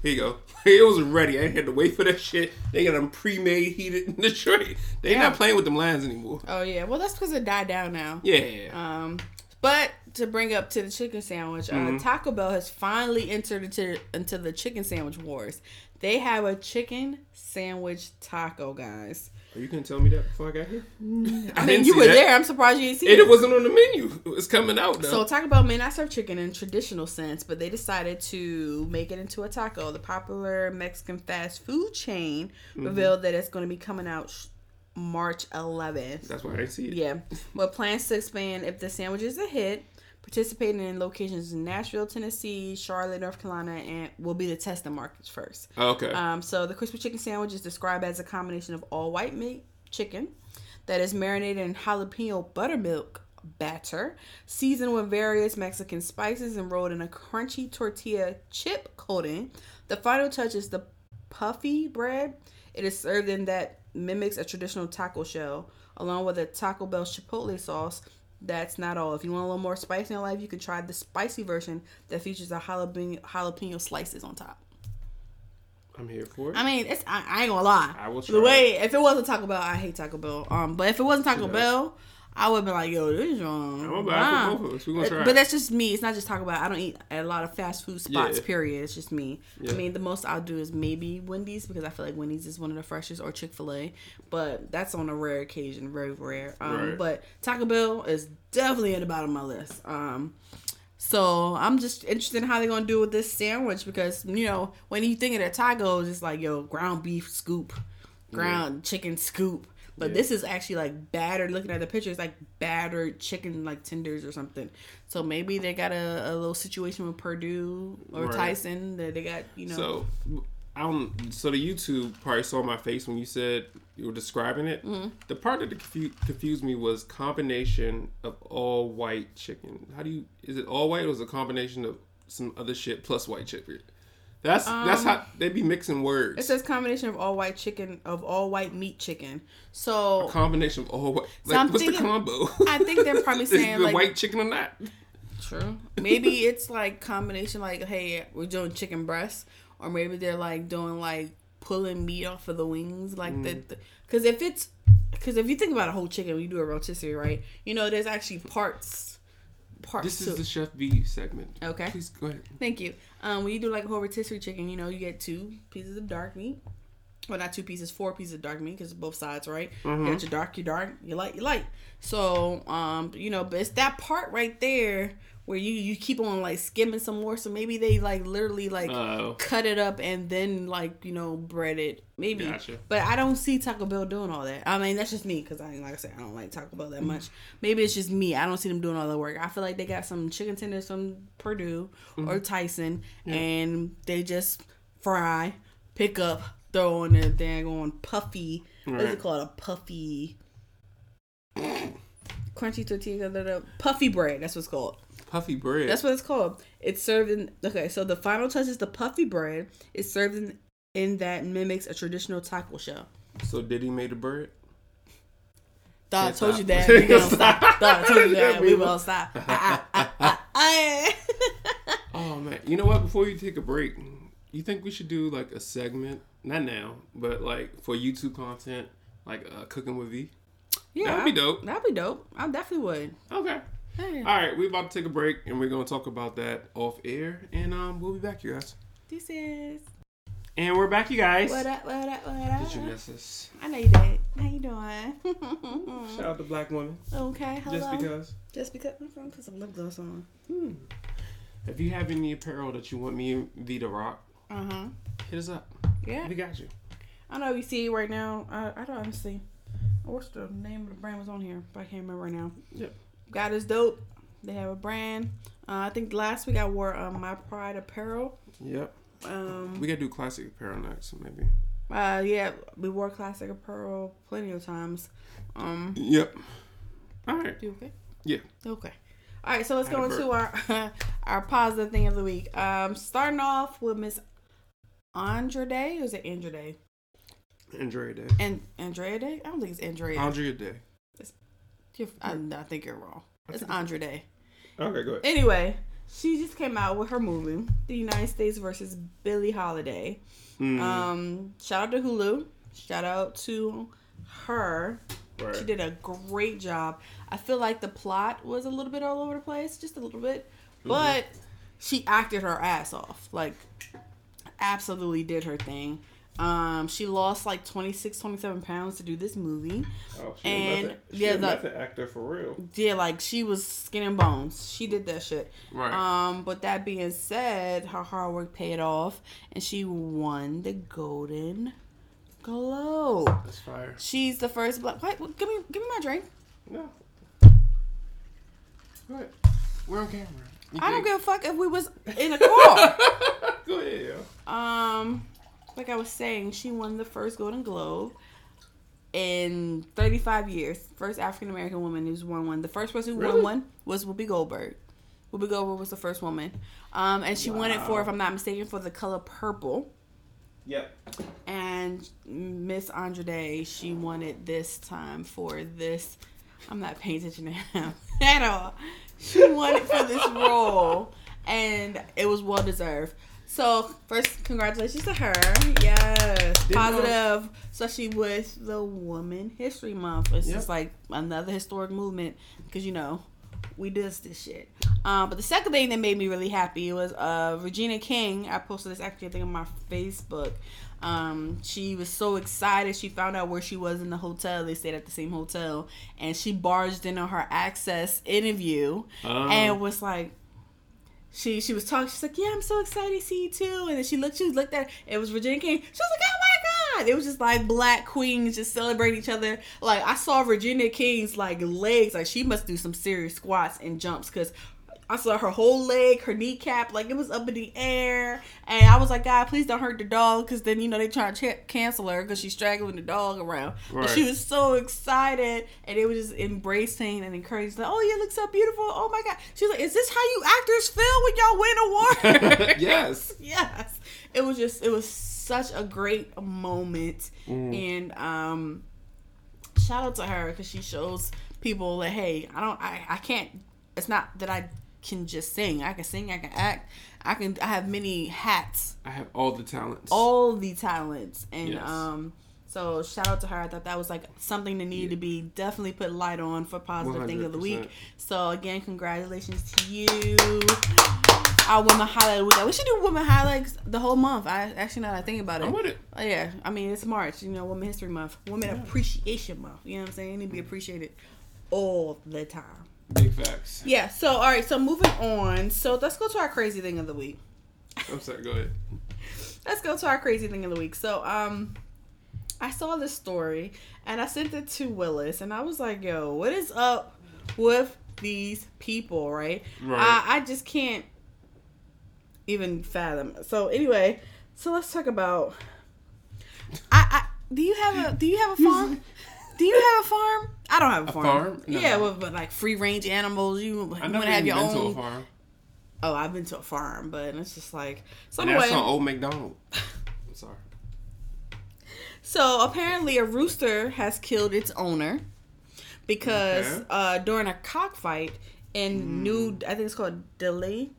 Here you go. [laughs] It was ready. I had to wait for that shit. They got them pre-made, heated in the [laughs] tray. They Yeah. not playing with them lines anymore. Oh yeah, well that's because it died down now. Yeah. Um, but to bring up to the chicken sandwich, Mm-hmm. uh, Taco Bell has finally entered into into the chicken sandwich wars. They have a chicken sandwich taco, guys. Oh, you couldn't tell me that before I got here. I, mean, didn't you were that. there. I'm surprised you didn't see And it. it wasn't on the menu. It's coming out now. So Taco Bell may not serve chicken in traditional sense, but they decided to make it into a taco. The popular Mexican fast food chain Mm-hmm. revealed that it's going to be coming out sh- March 11th. That's why I didn't see it. Yeah, but plans to expand if the sandwich is a hit. Participating in locations in Nashville, Tennessee, Charlotte, North Carolina, and will be the testing markets first. Oh, Okay. Um, so the crispy chicken sandwich is described as a combination of all white meat chicken that is marinated in jalapeno buttermilk batter, seasoned with various Mexican spices, and rolled in a crunchy tortilla chip coating. The final touch is the puffy bread. It is served in that mimics a traditional taco shell, along with a Taco Bell chipotle sauce. That's not all. If you want a little more spice in your life, you can try the spicy version that features a jalapeno, jalapeno slices on top. I'm here for it. I mean, it's I, I ain't gonna lie. I will Try. The way if it wasn't Taco Bell, I hate Taco Bell. Um, but if it wasn't Taco? Bell, I would be like, yo, this is wrong. I'm gonna buy it for both of us. We gonna try But that's just me. It's not just Taco Bell. I don't eat at a lot of fast food spots. Yeah. Period. It's just me. Yeah. I mean, the most I'll do is maybe Wendy's because I feel like Wendy's is one of the freshest, or Chick Fil A. But that's on a rare occasion, very rare. Um, Right. but Taco Bell is definitely at the bottom of my list. Um, so I'm just interested in how they're gonna do with this sandwich because you know when you think of the tacos, it's like yo ground beef scoop, ground chicken scoop. But Yeah. this is actually like battered. Looking at the picture, it's like battered chicken like tenders or something. So maybe they got a, a little situation with Perdue or Right. Tyson that they got you know. So I don't. So the YouTube probably saw my face when you said you were describing it. Mm-hmm. The part that confu- confused me was combination of all white chicken. How do you? Is it all white or is it a combination of some other shit plus white chicken? That's that's how they be mixing words. Um, it says combination of all white chicken of all white meat chicken. So combination of all white. So Like, I'm what's thinking- the combo? I think they're probably [laughs] saying, the like- white chicken or not. True. Maybe it's like combination like, hey, we're doing chicken breasts or maybe they're like doing like pulling meat off of the wings, like the because if it's because if you think about a whole chicken, when you do a rotisserie, right? You know, there's actually parts. Parts This to is the Chef B segment. Okay. Please go ahead. Thank you. Um, when you do like a whole rotisserie chicken, you know, you get two pieces of dark meat. Well, not two pieces, four pieces of dark meat because both sides, right? You got your dark, your dark, your light, your light. So, um, you know, but it's that part right there where you you keep on like skimming some more. So maybe they like literally like Oh. cut it up and then like you know bread it. Maybe, Gotcha. but I don't see Taco Bell doing all that. I mean, that's just me because I like I said I don't like Taco Bell that much. Maybe it's just me. I don't see them doing all the work. I feel like they got some chicken tenders from Perdue Mm-hmm. or Tyson, and they just fry, pick up, throw on their dang on puffy. What's it called? A puffy. Crunchy tortilla, puffy bread. That's what's called. Puffy bread. That's what it's called. It's served in okay. So the final touch is the puffy bread. It's served in in that mimics a traditional taco shell. so did he made the bread? Thought I told stop. you that. We gonna [laughs] stop. Thought I told you that. We will [laughs] stop. [laughs] Oh man, you know what? Before you take a break, you think we should do like a segment? Not now, but like for YouTube content, like uh, cooking with V. yeah, That'd be dope. That'd be dope. I definitely would. Okay. Hey, All right, we're about to take a break, and we're gonna talk about that off air, and um, we'll be back, you guys. this is. And we're back, you guys. What up? What up? What up? Did you miss us? I know you did. How you doing? Shout out to Black Woman. okay. Hello. Just because. Just because. I'm gonna put some lip gloss on. If you have any apparel that you want me V to rock, Uh huh. hit us up. Yeah. We got you. I know you see right now. I, I don't honestly. What's the name of the brand was on here? But I can't remember right now. Yep. God is dope. They have a brand. Uh, I think last week I wore um, my Pride apparel. Yep. Um, We gotta do classic apparel next, maybe. uh, yeah, we wore classic apparel plenty of times. Um, Yep. All right. you okay? Yeah. Okay. All right, so let's go into our [laughs] our positive thing of the week. Um, starting off with Miss Andra Day. Or is it Andra Day? Andrea Day. And Andrea Day? I don't think it's Andrea. Andrea Day. You're- I, I think you're wrong. It's Andre Day. Okay, go ahead. Anyway, she just came out with her movie, The United States versus Billie Holiday. Mm, Um, shout out to Hulu. Shout out to her. right. She did a great job. I feel like the plot was a little bit all over the place, just a little bit, but she acted her ass off. Like, absolutely did her thing. Um, she lost like 26, 27 pounds to do this movie. Oh, she and- a method, she yeah, a the- actor for real. Yeah, like she was skin and bones. She did that shit. Right. Um, but that being said, her hard work paid off, and she won the Golden Globe. That's fire. She's the first black. Wait, wait, give me, give me my drink. No. Go ahead. We're on camera. You I don't give a fuck if we was in a car. [laughs] Go ahead, yo. um, like I was saying, she won the first Golden Globe in 35 years. First African American woman who's won one. The first person who Really? won one was Whoopi Goldberg. Whoopi Goldberg was the first woman, um, and she won it for, if I'm not mistaken, for the color purple. Yep. And Miss Andra Day, she won it this time for this. I'm not paying attention to him [laughs] at all. She won it for this [laughs] role, and it was well deserved. So first, congratulations to her. Yes, Didn't positive, especially with the Woman History Month. It's Yep. just like another historic movement because you know we does this shit. Um, but the second thing that made me really happy was uh, Regina King. I posted this actually I think on my Facebook. Um, she was so excited. She found out where she was in the hotel. They stayed at the same hotel, and she barged in on her access interview Oh. and was like, she she was talking. She's like, "Yeah, I'm so excited to see you too." And then she looked. She looked at. It was Virginia King. She was like, "Oh my god!" It was just like black queens just celebrating each other. Like I saw Virginia King's like legs. Like she must do some serious squats and jumps because. I saw her whole leg, her kneecap, like it was up in the air, and I was like, "God, please don't hurt the dog," because then you know they try to ch- cancel her because she's straggling the dog around. But she was so excited, and it was just embracing and encouraging. Like, oh, you look so beautiful. Oh my god. She's like, is this how you actors feel when y'all win awards? [laughs] yes. [laughs] yes. It was just, it was such a great moment, Mm. and um, shout out to her because she shows people that hey, I don't, I, I can't. It's not that I can just sing. I can sing. I can act. I can. I have many hats I have all the talents. all the talents and Yes. um so shout out to her i thought that was like something that needed to be definitely put light on for positive thing of the week so again congratulations to you our women highlight week we should do women highlights the whole month i actually now that i think about it I'm with it. Oh, yeah i mean it's march you know women history month women appreciation month you know what i'm saying they need to be appreciated all the time Big facts. yeah so all right so moving on so let's go to our crazy thing of the week I'm sorry. Go ahead. [laughs] let's go to our crazy thing of the week. So, um, I saw this story and I sent it to Willis, and I was like, "Yo, what is up with these people?" Right? Right. I, I just can't even fathom. So, anyway, so let's talk about. I, I do you have a do you have a [laughs] farm? Do you have a farm? I don't have a A farm. farm? No. Yeah, with, with like free range animals. You, you want to have your been to a own. farm. Oh, I've been to a farm, but it's just like so. Anyway, that's on Old McDonald. I'm sorry. [laughs] So apparently, a rooster has killed its owner because Okay. uh, during a cockfight in New, I think it's called Delhi,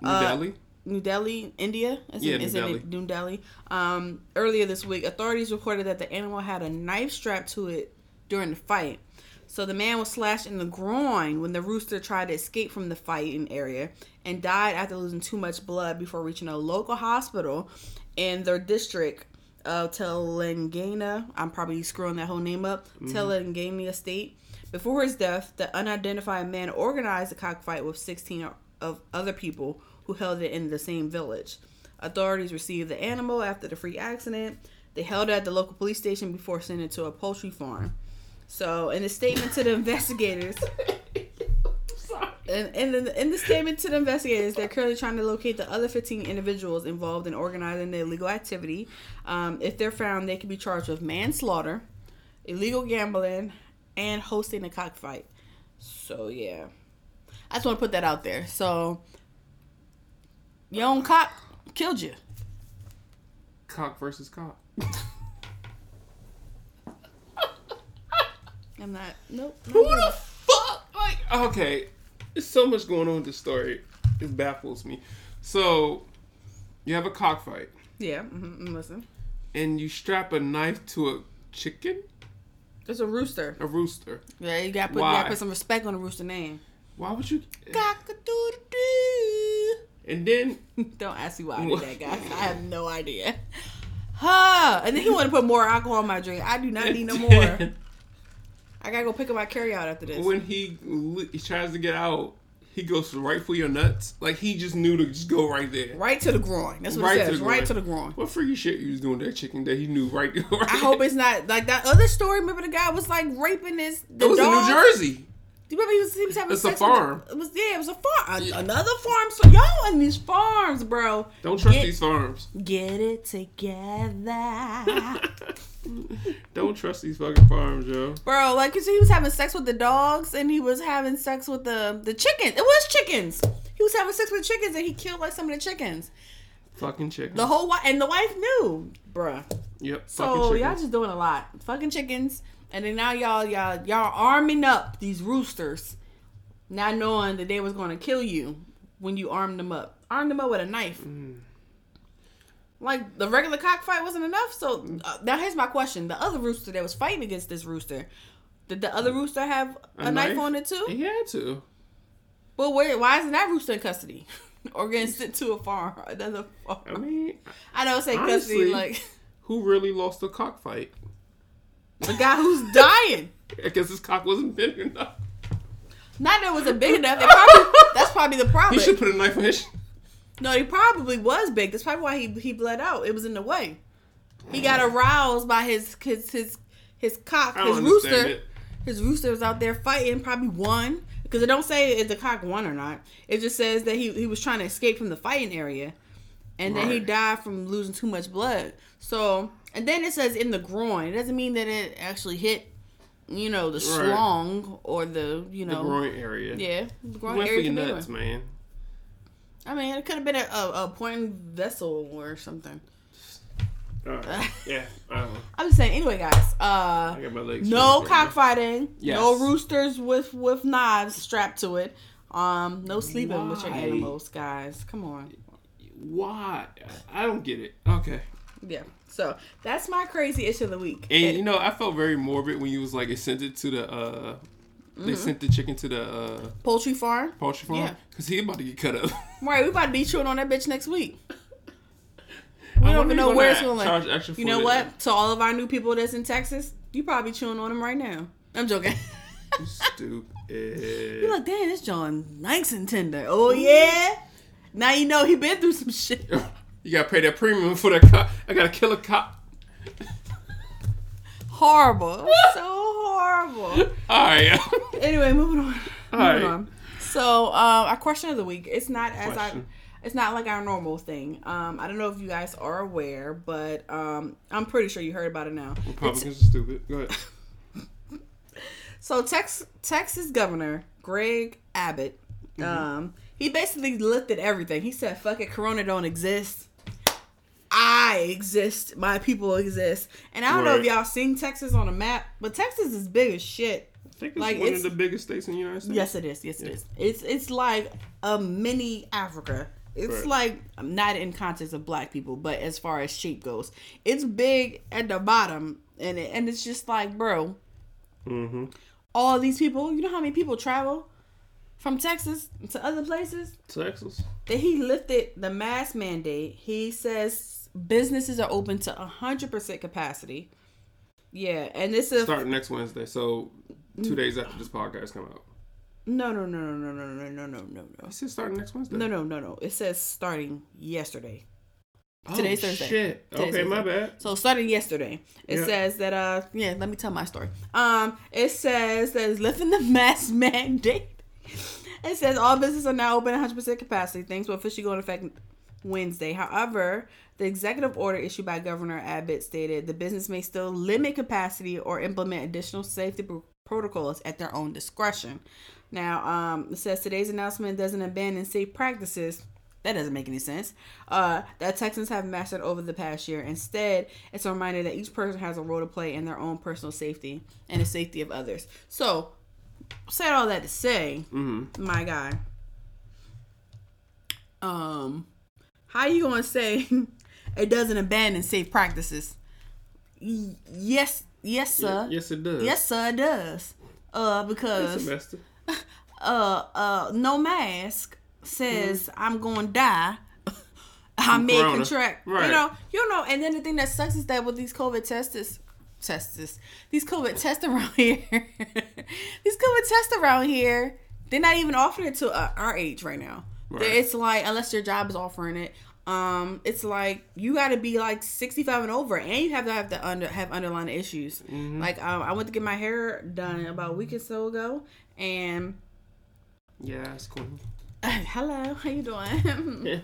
New Uh, Delhi. New Delhi, India. Is Yeah, it, New is Delhi. New Delhi? Um, earlier this week, authorities reported that the animal had a knife strapped to it during the fight. So the man was slashed in the groin when the rooster tried to escape from the fighting area and died after losing too much blood before reaching a local hospital. in their district of Telangana. I'm probably screwing that whole name up. Telangana state. Before his death, the unidentified man organized a cockfight with 16 of other people who held it in the same village. Authorities received the animal after the freak accident. They held it at the local police station before sending it to a poultry farm. So, in a statement to the [laughs] investigators, in, in, the, in the statement to the investigators, they're currently trying to locate the other 15 individuals involved in organizing the illegal activity. Um, if they're found, they could be charged with manslaughter, illegal gambling, and hosting a cockfight. So, yeah. I just want to put that out there. So, your own cock killed you. Cock versus cock. I'm not. Nope. Who the fuck? Like, okay, there's so much going on with this story. It baffles me. So, you have a cockfight, Yeah. Mm-hmm, listen. and you strap a knife to a chicken, It's a rooster. a rooster. Yeah, you gotta put, put some respect on the rooster name. Why would you? Cock-a-doodle-doo. And then [laughs] Don't ask me why I did that, guys. I have no idea. [laughs] Huh. And then he wanted to put more alcohol in my drink. I do not need no more. [laughs] I gotta go pick up my carry out after this. when he he tries to get out, he goes right for your nuts. Like he just knew to just go right there. Right to the groin. That's what Right it to says. the right groin. to the groin. What freaky shit you was doing that chicken that he knew right? right I hope it's not like that other story. Remember the guy was like raping his. The It was dog? in New Jersey. Do you remember he was, he was having It's a sex with the- farm. it was yeah, it was a farm. Yeah. Another farm. So y'all in these farms, bro. Don't trust Get- these farms. Get it together. [laughs] Don't trust these fucking farms, yo. Bro, like, you cause he was having sex with the dogs and he was having sex with the the chickens. It was chickens. He was having sex with chickens and he killed like some of the chickens. Fucking chickens. The whole wife and the wife knew, bruh. Yep. So fucking y'all just doing a lot, fucking chickens, and then now y'all y'all y'all arming up these roosters, not knowing that they was gonna kill you when you armed them up. Armed them up with a knife. Mm. Like the regular cockfight wasn't enough. So uh, now here's my question: the other rooster that was fighting against this rooster, did the other rooster have a, knife? on it too? He had to. Well, where, why isn't that rooster in custody? [laughs] or getting sent to a farm, another farm? I mean, I don't say custody like [laughs] who really lost the cockfight? The guy who's dying. I guess his cock wasn't big enough. Not that it wasn't big enough. Probably, that's probably the problem. He should put a knife on his. no, he probably was big. That's probably why he he bled out. It was in the way. He got aroused by his his his his cock. I His rooster. it. His rooster was out there fighting. Probably won because it don't say if the cock won or not. It just says that he he was trying to escape from the fighting area, and then he died from losing too much blood. So and then it says in the groin. It doesn't mean that it actually hit. You know the schlong or the you know, The groin area. yeah the groin went for area your can be nuts, man. I mean, it could have been a, a, a point vessel or something. [laughs] Yeah, I don't know. I'm just saying. Anyway, guys, uh, I got my legs. no right cockfighting, Yes. no roosters with with knives strapped to it, um, no sleeping with your Why? animals, guys. Come on, Why? I don't get it. Okay. yeah. So that's my crazy issue of the week. And It- you know, I felt very morbid when you was like, it sent it to the. uh They sent the chicken to the uh poultry farm, poultry farm Mm-hmm. Yeah. because he about to get cut up. [laughs] right? We about to be chewing on that bitch next week. [laughs] I We don't even know where it's going. charge extra You know it. what? To all of our new people that's in Texas, you probably chewing on them right now. I'm joking. Stupid. You like, damn, this John nice and tender. Oh yeah. Now you know he been through some shit. [laughs] You gotta pay that premium for that cop. I gotta kill a cop. [laughs] Horrible. so horrible. All right. [laughs] Anyway, moving on. All moving right. on. So, um, our question of the week. It's not as Question. I. It's not like our normal thing. Um, I don't know if you guys are aware, but um, I'm pretty sure you heard about it now. It's- Republicans are stupid. Go ahead. [laughs] So Tex- Texas Governor Greg Abbott, Mm-hmm. um, he basically lifted everything. He said, "Fuck it, Corona don't exist. I exist. My people exist." And I don't know if y'all seen Texas on a map, but Texas is big as shit. I think it's Like, one it's- of the biggest states in the United States. Yes, it is. Yes, it is. It's it's like a mini Africa. It's Right. like not in context of black people, but as far as shape goes, it's big at the bottom, and it, and it's just like, bro, Mm-hmm. all these people. You know how many people travel from Texas to other places? Texas. That he lifted the mask mandate. He says businesses are open to 100% capacity. Yeah, and this is Starting next Wednesday, so two days after this podcast come out. no, no, no, no, no, no, no, no, no, no, no. It says starting next Wednesday. No, no, no, no. It says starting yesterday. Oh, Today's Thursday. Shit. Today's okay, my bad. So starting yesterday, it Yeah. says that uh yeah, let me tell my story. Um, it says that it's lifting the [laughs] mask mandate. It says all businesses are now open 100% capacity. Things will officially go into effect Wednesday. However, the executive order issued by Governor Abbott stated the business may still limit capacity or implement additional safety pro- protocols at their own discretion. Now, um, it says today's announcement doesn't abandon safe practices. That doesn't make any sense. Uh, that Texans have mastered over the past year. Instead, it's a reminder that each person has a role to play in their own personal safety and the safety of others. So, said all that to say, Mm-hmm. my guy. Um, how you gonna say [laughs] it doesn't abandon safe practices? Yes, yes, sir. Yes, it does. Yes, sir, it does. Uh, because [laughs] uh, uh, no mask says I'm gonna die. [laughs] I may contract. Right. You know, you know. And then the thing that sucks is that with these COVID tests, tests, these COVID tests around [laughs] here, these COVID tests around here, they're not even offering it to uh, our age right now. Right. It's like unless your job is offering it. Um, it's like you got to be like 65 and over, and you have to have to under have underlying issues. Mm-hmm. Like um, I went to get my hair done about a week or so ago, and Yeah, it's cool. [laughs] hello, how you doing? [laughs] Yeah.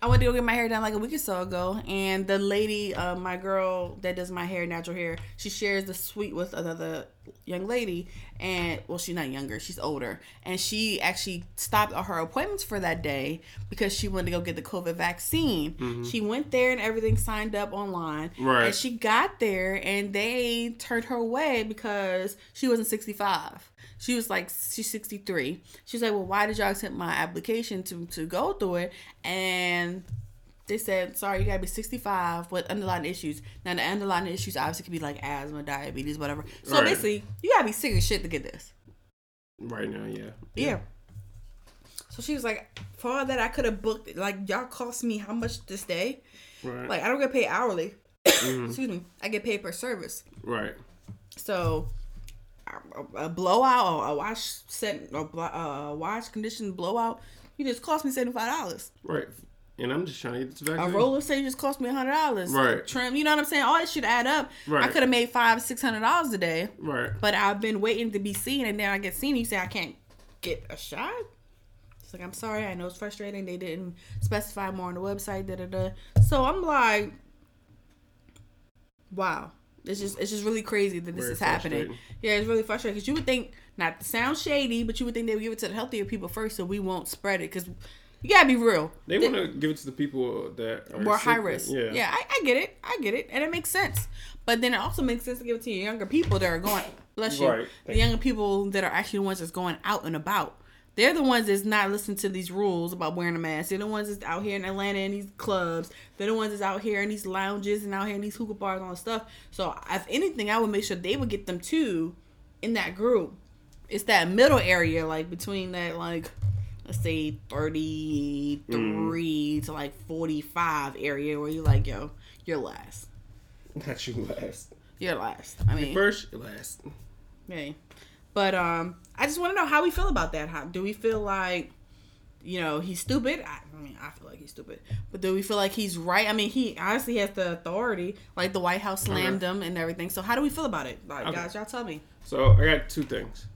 I went to go get my hair done like a week or so ago, and the lady, uh, my girl that does my hair, natural hair, she shares the suite with another young lady, and well, she's not younger, she's older, and she actually stopped all her appointments for that day because she wanted to go get the COVID vaccine. She went there and everything signed up online, Right. And she got there, and they turned her away because she wasn't sixty five. She was like, she's 63. She was like, well, why did y'all accept my application to, to go through it? And they said, sorry, you gotta be 65 with underlying issues. Now, the underlying issues obviously could be like asthma, diabetes, whatever. So Right. basically, you gotta be sick as shit to get this. Right now, yeah. Yeah. So she was like, for all that, I could have booked it. Like, y'all cost me how much this day? Right. Like, I don't get paid hourly. Mm-hmm. [coughs] Excuse me. I get paid per service. right. So a, a blowout or a wash set or uh, a wash condition blowout, you just cost me seventy five dollars. Right. And I'm just trying to get this A roller say just cost me hundred dollars. Right. Trim, you know what I'm saying? All that should add up. Right. I could have made five six hundred dollars a day, Right. but I've been waiting to be seen, and then I get seen. And you say I can't get a shot. It's like I'm sorry. I know it's frustrating. They didn't specify more on the website. Da da da. So I'm like, wow. It's just it's just really crazy that this Very is happening. Yeah, it's really frustrating because you would think not to sound shady, but you would think they would give it to the healthier people first, so we won't spread it. Because you gotta be real. They want to give it to the people that are more high risk. Yeah. Yeah, I, I get it. I get it, and it makes sense. But then it also makes sense to give it to your younger people that are going. Bless you. Right. The younger people that are actually the ones that's going out and about. They're the ones that's not listening to these rules about wearing a mask. They're the ones that's out here in Atlanta in these clubs. They're the ones that's out here in these lounges and out here in these hookah bars and all this stuff. So if anything, I would make sure they would get them too in that group. It's that middle area, like between that like let's say 33 to like 45 area where you're like, yo, you're last. Not you last. You're last. I mean, First, last. Okay. But um, I just want to know how we feel about that. How do we feel like, you know, he's stupid? I, I mean, I feel like he's stupid. But do we feel like he's right? I mean, he honestly has the authority. Like the White House slammed him and everything. So how do we feel about it? Like, Okay. guys, y'all tell me. So I got two things.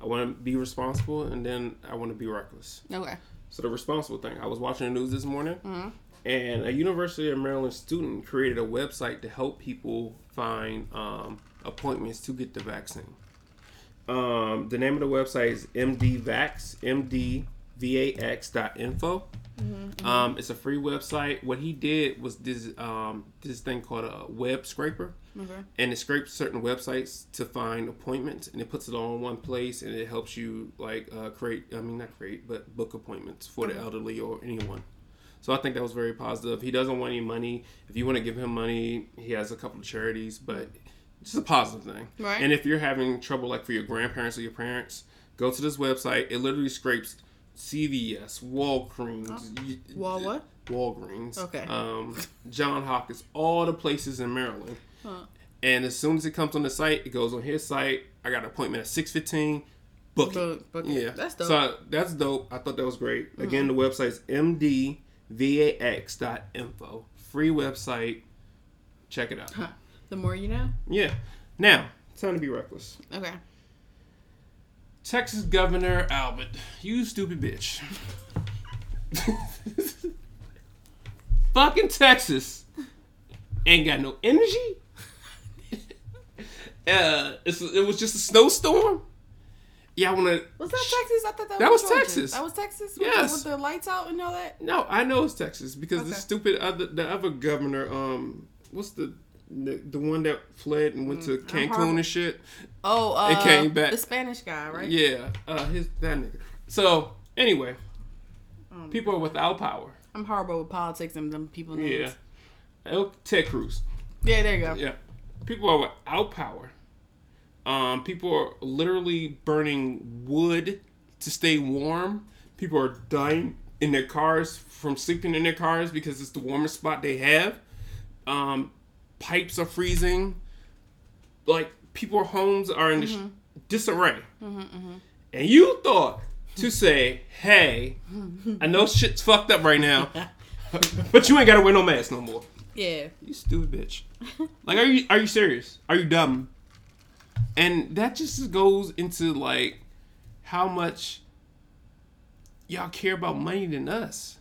I want to be responsible, and then I want to be reckless. Okay. So the responsible thing, I was watching the news this morning, Mm-hmm. and a University of Maryland student created a website to help people find um, appointments to get the vaccine. Um, the name of the website is MDVax, MDVAX.info. Um, it's a free website. What he did was this um, this thing called a web scraper, and it scrapes certain websites to find appointments, and it puts it all in one place, and it helps you like uh, create. I mean, not create, but book appointments for the elderly or anyone. So I think that was very positive. He doesn't want any money. If you want to give him money, he has a couple of charities, but just a positive thing. Right. And if you're having trouble, like for your grandparents or your parents, go to this website. It literally scrapes CVS, Walgreens, y- Wall what? Walgreens, Okay. um, John Hopkins, all the places in Maryland. Huh. And as soon as it comes on the site, it goes on his site. I got an appointment at six fifteen. Book it. Book- it. Yeah, That's dope. So that's dope. I thought that was great. Again, the website's mdvax.info. Free website. Check it out. Huh. The more you know. Yeah. Now, time to be reckless. Okay. Texas Governor Albert, you stupid bitch. Fucking Texas ain't got no energy. uh, it's, it was just a snowstorm. Yeah, I want to. Was that Texas? I thought that, That was, was Texas. That was Texas. With Yes. The, with the lights out and all that. No, I know it's Texas because the stupid other the other governor, um, what's the the, the one that fled and went to Cancun horrible. and shit. Oh, uh, It came back. The Spanish guy, right? Yeah, uh, his that nigga. So anyway, Um, people are without power. I'm horrible with politics and them people Yeah, names. El- Ted Cruz. Yeah. There you go. Yeah, people are without power. Um, people are literally burning wood to stay warm. People are dying in their cars from sleeping in their cars because it's the warmest spot they have. Um, pipes are freezing. Like people's homes are in dis- mm-hmm. disarray. Mm-hmm, mm-hmm. And you thought to say, "Hey, I know shit's fucked up right now, [laughs] but you ain't gotta wear no mask no more." Yeah. You stupid bitch. [laughs] like, are you are you serious? Are you dumb? And that just goes into like how much y'all care about money than us.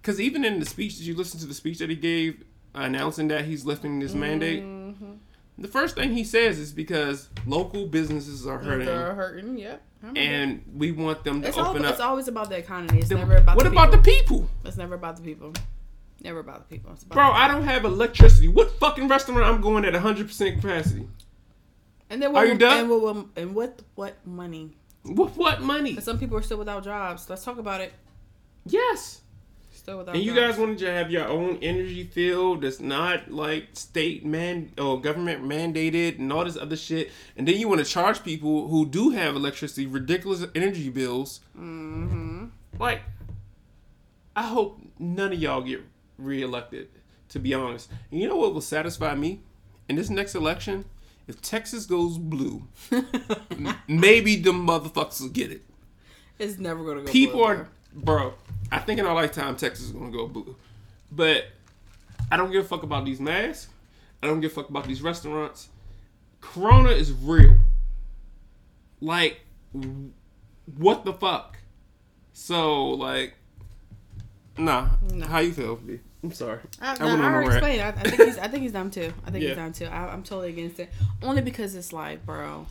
Because even in the speech, did you listen to the speech that he gave Uh, announcing that he's lifting this mandate? Mm-hmm. The first thing he says is because local businesses are hurting, They're hurting. Yep. And we want them to it's, all, open it's always about the economy. It's never about what the about people. the people? It's never about the people. Never about the people. About Bro, the I don't have electricity. What fucking restaurant I'm going at 100% capacity? And then what, Are you done? And what, and what what money? With what money? Some people are still without jobs. Let's talk about it. Yes. Still without. And you guys wanted to have your own energy field that's not like state man or government mandated and all this other shit. And then you want to charge people who do have electricity ridiculous energy bills. Mm-hmm. Like, I hope none of y'all get reelected, to be honest. And you know what will satisfy me? In this next election, if Texas goes blue, [laughs] maybe the motherfuckers will get it. It's never gonna go. People are, bro. I think in our lifetime, Texas is gonna go blue. But I don't give a fuck about these masks. I don't give a fuck about these restaurants. Corona is real. Like, what the fuck? So, like, nah. How you feel, B? I'm sorry. I, I no, I already explained. I, I think he's. I think he's dumb too. I think Yeah. he's dumb too. I, I'm totally against it. Only because it's like, bro.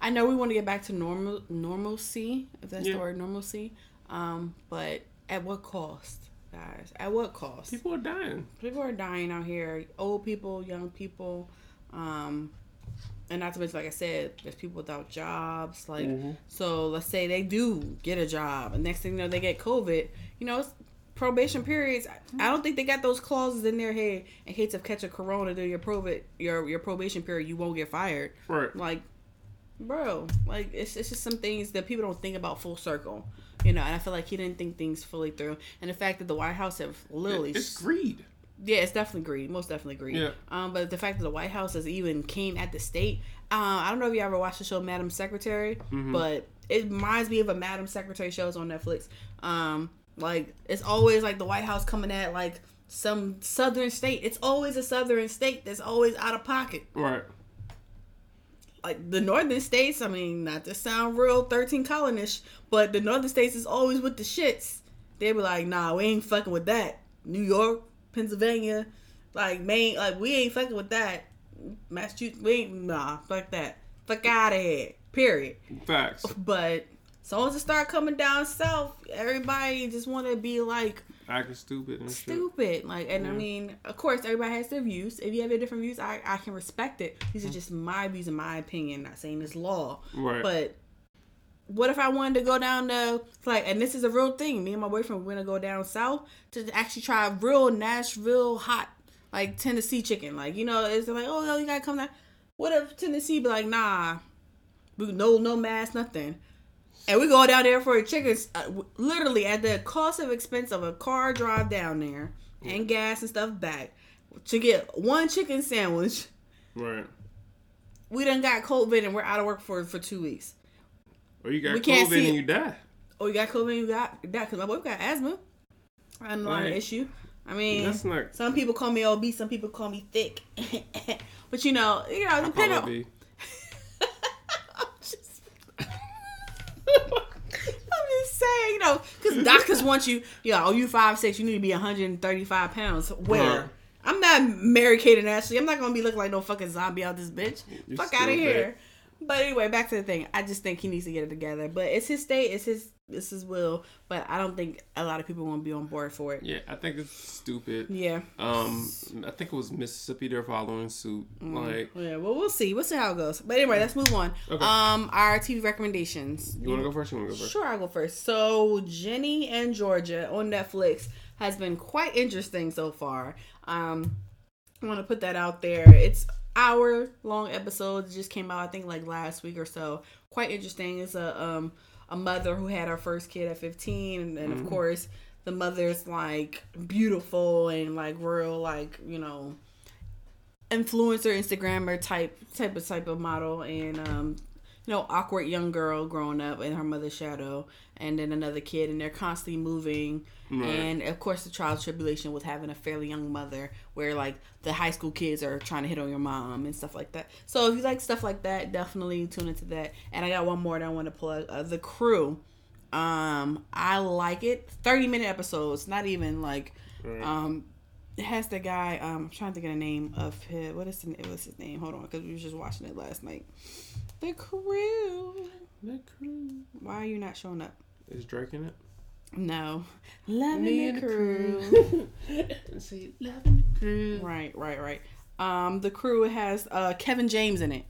I know we want to get back to normal normalcy, if that's Yeah. the word normalcy. Um, but at what cost, guys? At what cost? People are dying. people are dying out here. Old people, young people, um, and not to mention, like I said, there's people without jobs. Like, Mhm. so let's say they do get a job, and next thing you know, they get COVID. You know, it's probation periods. I- I don't think they got those clauses in their head. In case of catch a corona during your probate, your your probation period, you won't get fired. Right. Like, bro, like it's it's just some things that people don't think about full circle. You know, and I feel like he didn't think things fully through. And the fact that the White House have literally It's greed. yeah, it's definitely greed. Most definitely greed. Yeah. Um, but the fact that the White House has even came at the state. Uh, I don't know if you ever watched the show Madam Secretary, Mm-hmm. but it reminds me of a Madam Secretary shows on Netflix. Um, like it's always like the White House coming at like some southern state. It's always a southern state that's always out of pocket. Right. Like the northern states, I mean, not to sound real thirteen colonish, but the northern states is always with the shits. They be like, nah, we ain't fucking with that. New York, Pennsylvania, like Maine, like we ain't fucking with that. Massachusetts, we ain't nah, fuck that. Fuck out of here. Period. Facts. But so once it start coming down south, everybody just want to be like Acting stupid and shit. stupid. Like, and I mean, of course, everybody has their views. If you have your different views, I, I can respect it. These are mm. just my views and my opinion. Not saying it's law, Right. but what if I wanted to go down to like, and this is a real thing. Me and my boyfriend we're gonna go down south to actually try real Nashville hot, like Tennessee chicken. Like, you know, it's like, oh, you gotta come down. What if Tennessee be like, nah, no no mask, nothing. And we go down there for a chicken, uh, literally at the cost of expense of a car drive down there and gas and stuff back to get one chicken sandwich. Right. We done got COVID and we're out of work for for two weeks. Or you got We can't COVID see and it. you die. Oh, you got COVID? You got that? Because my boy got asthma. I'm not an Right. issue. I mean, That's not. some people call me obese, some people call me thick. [laughs] but you know, you know, I depending on. it I'm just, I'm just saying, you know, because doctors want you, you know, oh, you five six, you need to be 135 pounds. Where? Uh-huh. I'm not Mary Kate and Ashley. I'm not gonna be looking like no fucking zombie out this bitch. You're Fuck out of here. But anyway, back to the thing. I just think he needs to get it together. But it's his state. It's his. It's is will. But I don't think a lot of people want to be on board for it. Yeah, I think it's stupid. Yeah. Um, I think it was Mississippi. They're following suit. Mm. Like, Yeah. Well, we'll see. We'll see how it goes. But anyway, let's move on. Okay. Um, our TV recommendations. you want to go first? You want to go first? Sure, I'll go first. So, Ginny and Georgia on Netflix has been quite interesting so far. Um, I want to put that out there. It's hour long episodes. It just came out, I think, like last week or so. Quite interesting. It's a um a mother who had her first kid at 15, and, and of course, the mother's like beautiful and like real, like you know, influencer instagrammer type type of type of model. And um you know awkward young girl growing up in her mother's shadow and then another kid and they're constantly moving and of course the trial tribulation with having a fairly young mother where like the high school kids are trying to hit on your mom and stuff like that so if you like stuff like that definitely tune into that and i got one more that i want to plug uh, the crew um i like it 30 minute episodes not even like Right. um it has the guy. Um, I'm trying to think of the name of his. What is the, what's his name? Hold on, because we were just watching it last night. The crew. The crew. Why are you not showing up? Is Drake in it? No, loving Me the and crew. [laughs] See, loving the crew. right, right, right. Um, the crew has uh Kevin James in it.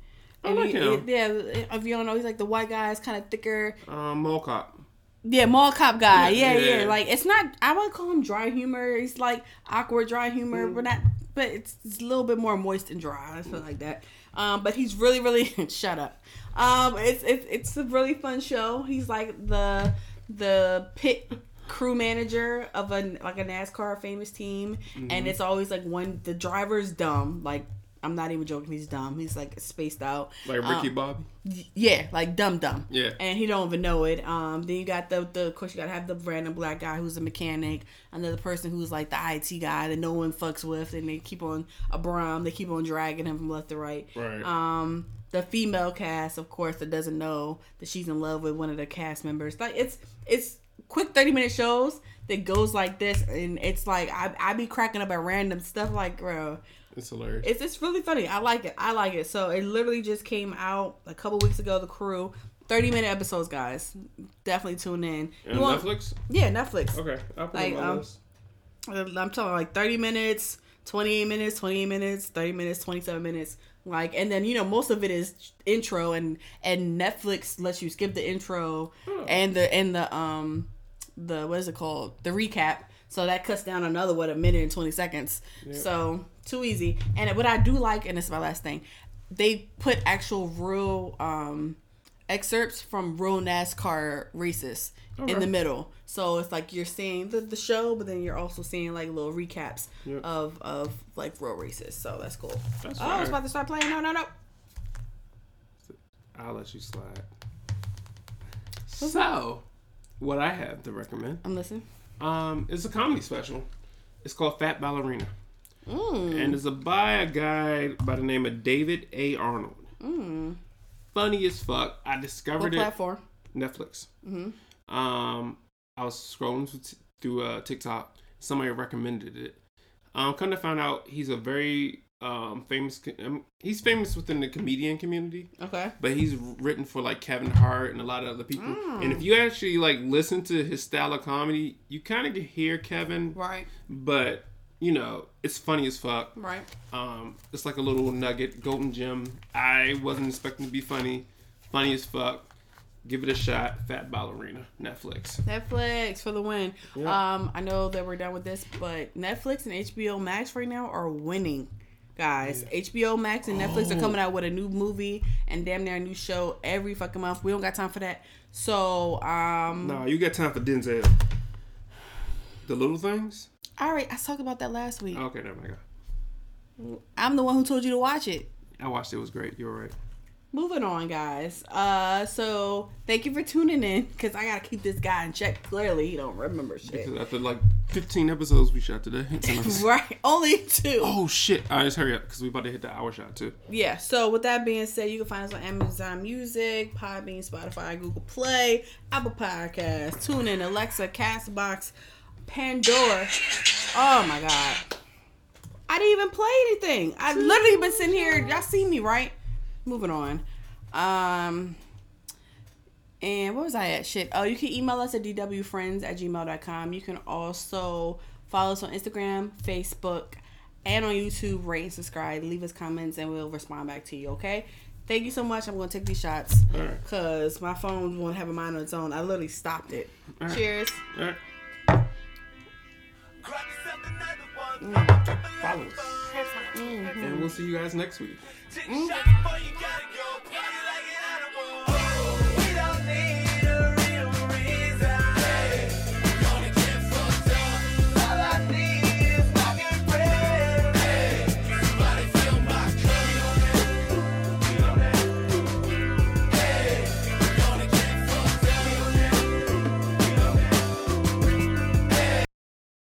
I like he- him. yeah, if you don't know, he's like the white guy. He's kind of thicker. Um, Mall Cop. Yeah, mall cop guy. Yeah, Yeah, yeah. Like it's not. I would call him dry humor. He's like awkward dry humor, Mm. but not. But it's, it's a little bit more moist and dry. I feel like that. Um, but he's really, really [laughs] shut up. Um, it's it's it's a really fun show. He's like the the pit crew manager of a like a NASCAR famous team, Mm-hmm. and it's always like one the driver's dumb. Like I'm not even joking. He's dumb. He's like spaced out. Like Ricky Um, Bobby. yeah, like dumb dumb. Yeah. And he don't even know it. Um then you got the the of course you gotta have the random black guy who's a mechanic, another person who's like the IT guy that no one fucks with and they keep on a Brom, they keep on dragging him from left to right. Right. Um the female cast, of course, that doesn't know that she's in love with one of the cast members. Like it's it's quick thirty minute shows that goes like this and it's like I I be cracking up at random stuff like bro. It's hilarious. It's it's really funny. I like it. I like it. So it literally just came out a couple weeks ago. The crew, thirty minute episodes, guys. Definitely tune in. And You want- Netflix? Yeah, Netflix. Okay. I'll put like, on um, this. I'm talking like thirty minutes, twenty eight minutes, twenty eight minutes, thirty minutes, twenty seven minutes. Like, and then you know most of it is intro, and and Netflix lets you skip the intro Oh. and the and the um the what is it called the recap. So that cuts down another what a minute and twenty seconds. So too easy. And what I do like, and this is my last thing, they put actual real um excerpts from real NASCAR races in the middle. So it's like you're seeing the, the show, but then you're also seeing like little recaps Yep. of of like real races. So that's cool. That's oh, I was about to start playing. No, no, no. I'll let you slide. So, what I have to recommend I'm listening. Um, is a comedy special. It's called Fat Ballerina. Mm. And it's a by a guy by the name of David A. Arnold. Mm. Funny as fuck. I What discovered it platform? Netflix. Mm-hmm. Um, I was scrolling through, t- through uh, TikTok. Somebody recommended it. Um, kind of found out he's a very um famous. Um, he's famous within the comedian community, Okay. but he's written for like Kevin Hart and a lot of other people. Mm. And if you actually like listen to his style of comedy, you kind of hear Kevin, Right. but you know it's funny as fuck. Right. Um, it's like a little nugget, golden gem. I wasn't expecting to be funny, funny as fuck. Give it a shot. Fat Ballerina, Netflix. Netflix for the win. Yeah. Um, I know that we're done with this, but Netflix and HBO Max right now are winning. Guys. HBO Max and Netflix are Oh. coming out with a new movie and damn near a new show every fucking month. We don't got time for that. So, um, Nah, you got time for Denzel. The little things? all right, I talked about that last week. Okay, never mind. I'm the one who told you to watch it. I watched it. It was great. You're right. Moving on, guys. Uh, so thank you for tuning in because I gotta keep this guy in check. Clearly, he don't remember shit. Because after like 15 episodes we shot today. [laughs] [laughs] Right, only two. oh shit! All right, let's hurry up because we about to hit the hour shot too. Yeah. So with that being said, you can find us on Amazon Music, Podbean, Spotify, Google Play, Apple Podcasts, TuneIn, Alexa, Castbox, Pandora. Oh my god. I didn't even play anything. I literally been sitting here. Y'all see me, right? Moving on. Um and what was I at? Shit. Oh, you can email us at dwfriendz at gmail.com. You can also follow us on Instagram, Facebook, and on YouTube. Rate and subscribe. Leave us comments and we'll respond back to you, okay? Thank you so much. I'm going to take these shots All right. because my phone won't have a mind on its own. I literally stopped it. All right. Cheers. All right. Grab yourself another one. Follow us. Hurts on a beat. And we'll see you guys next week. Before you gotta Mm?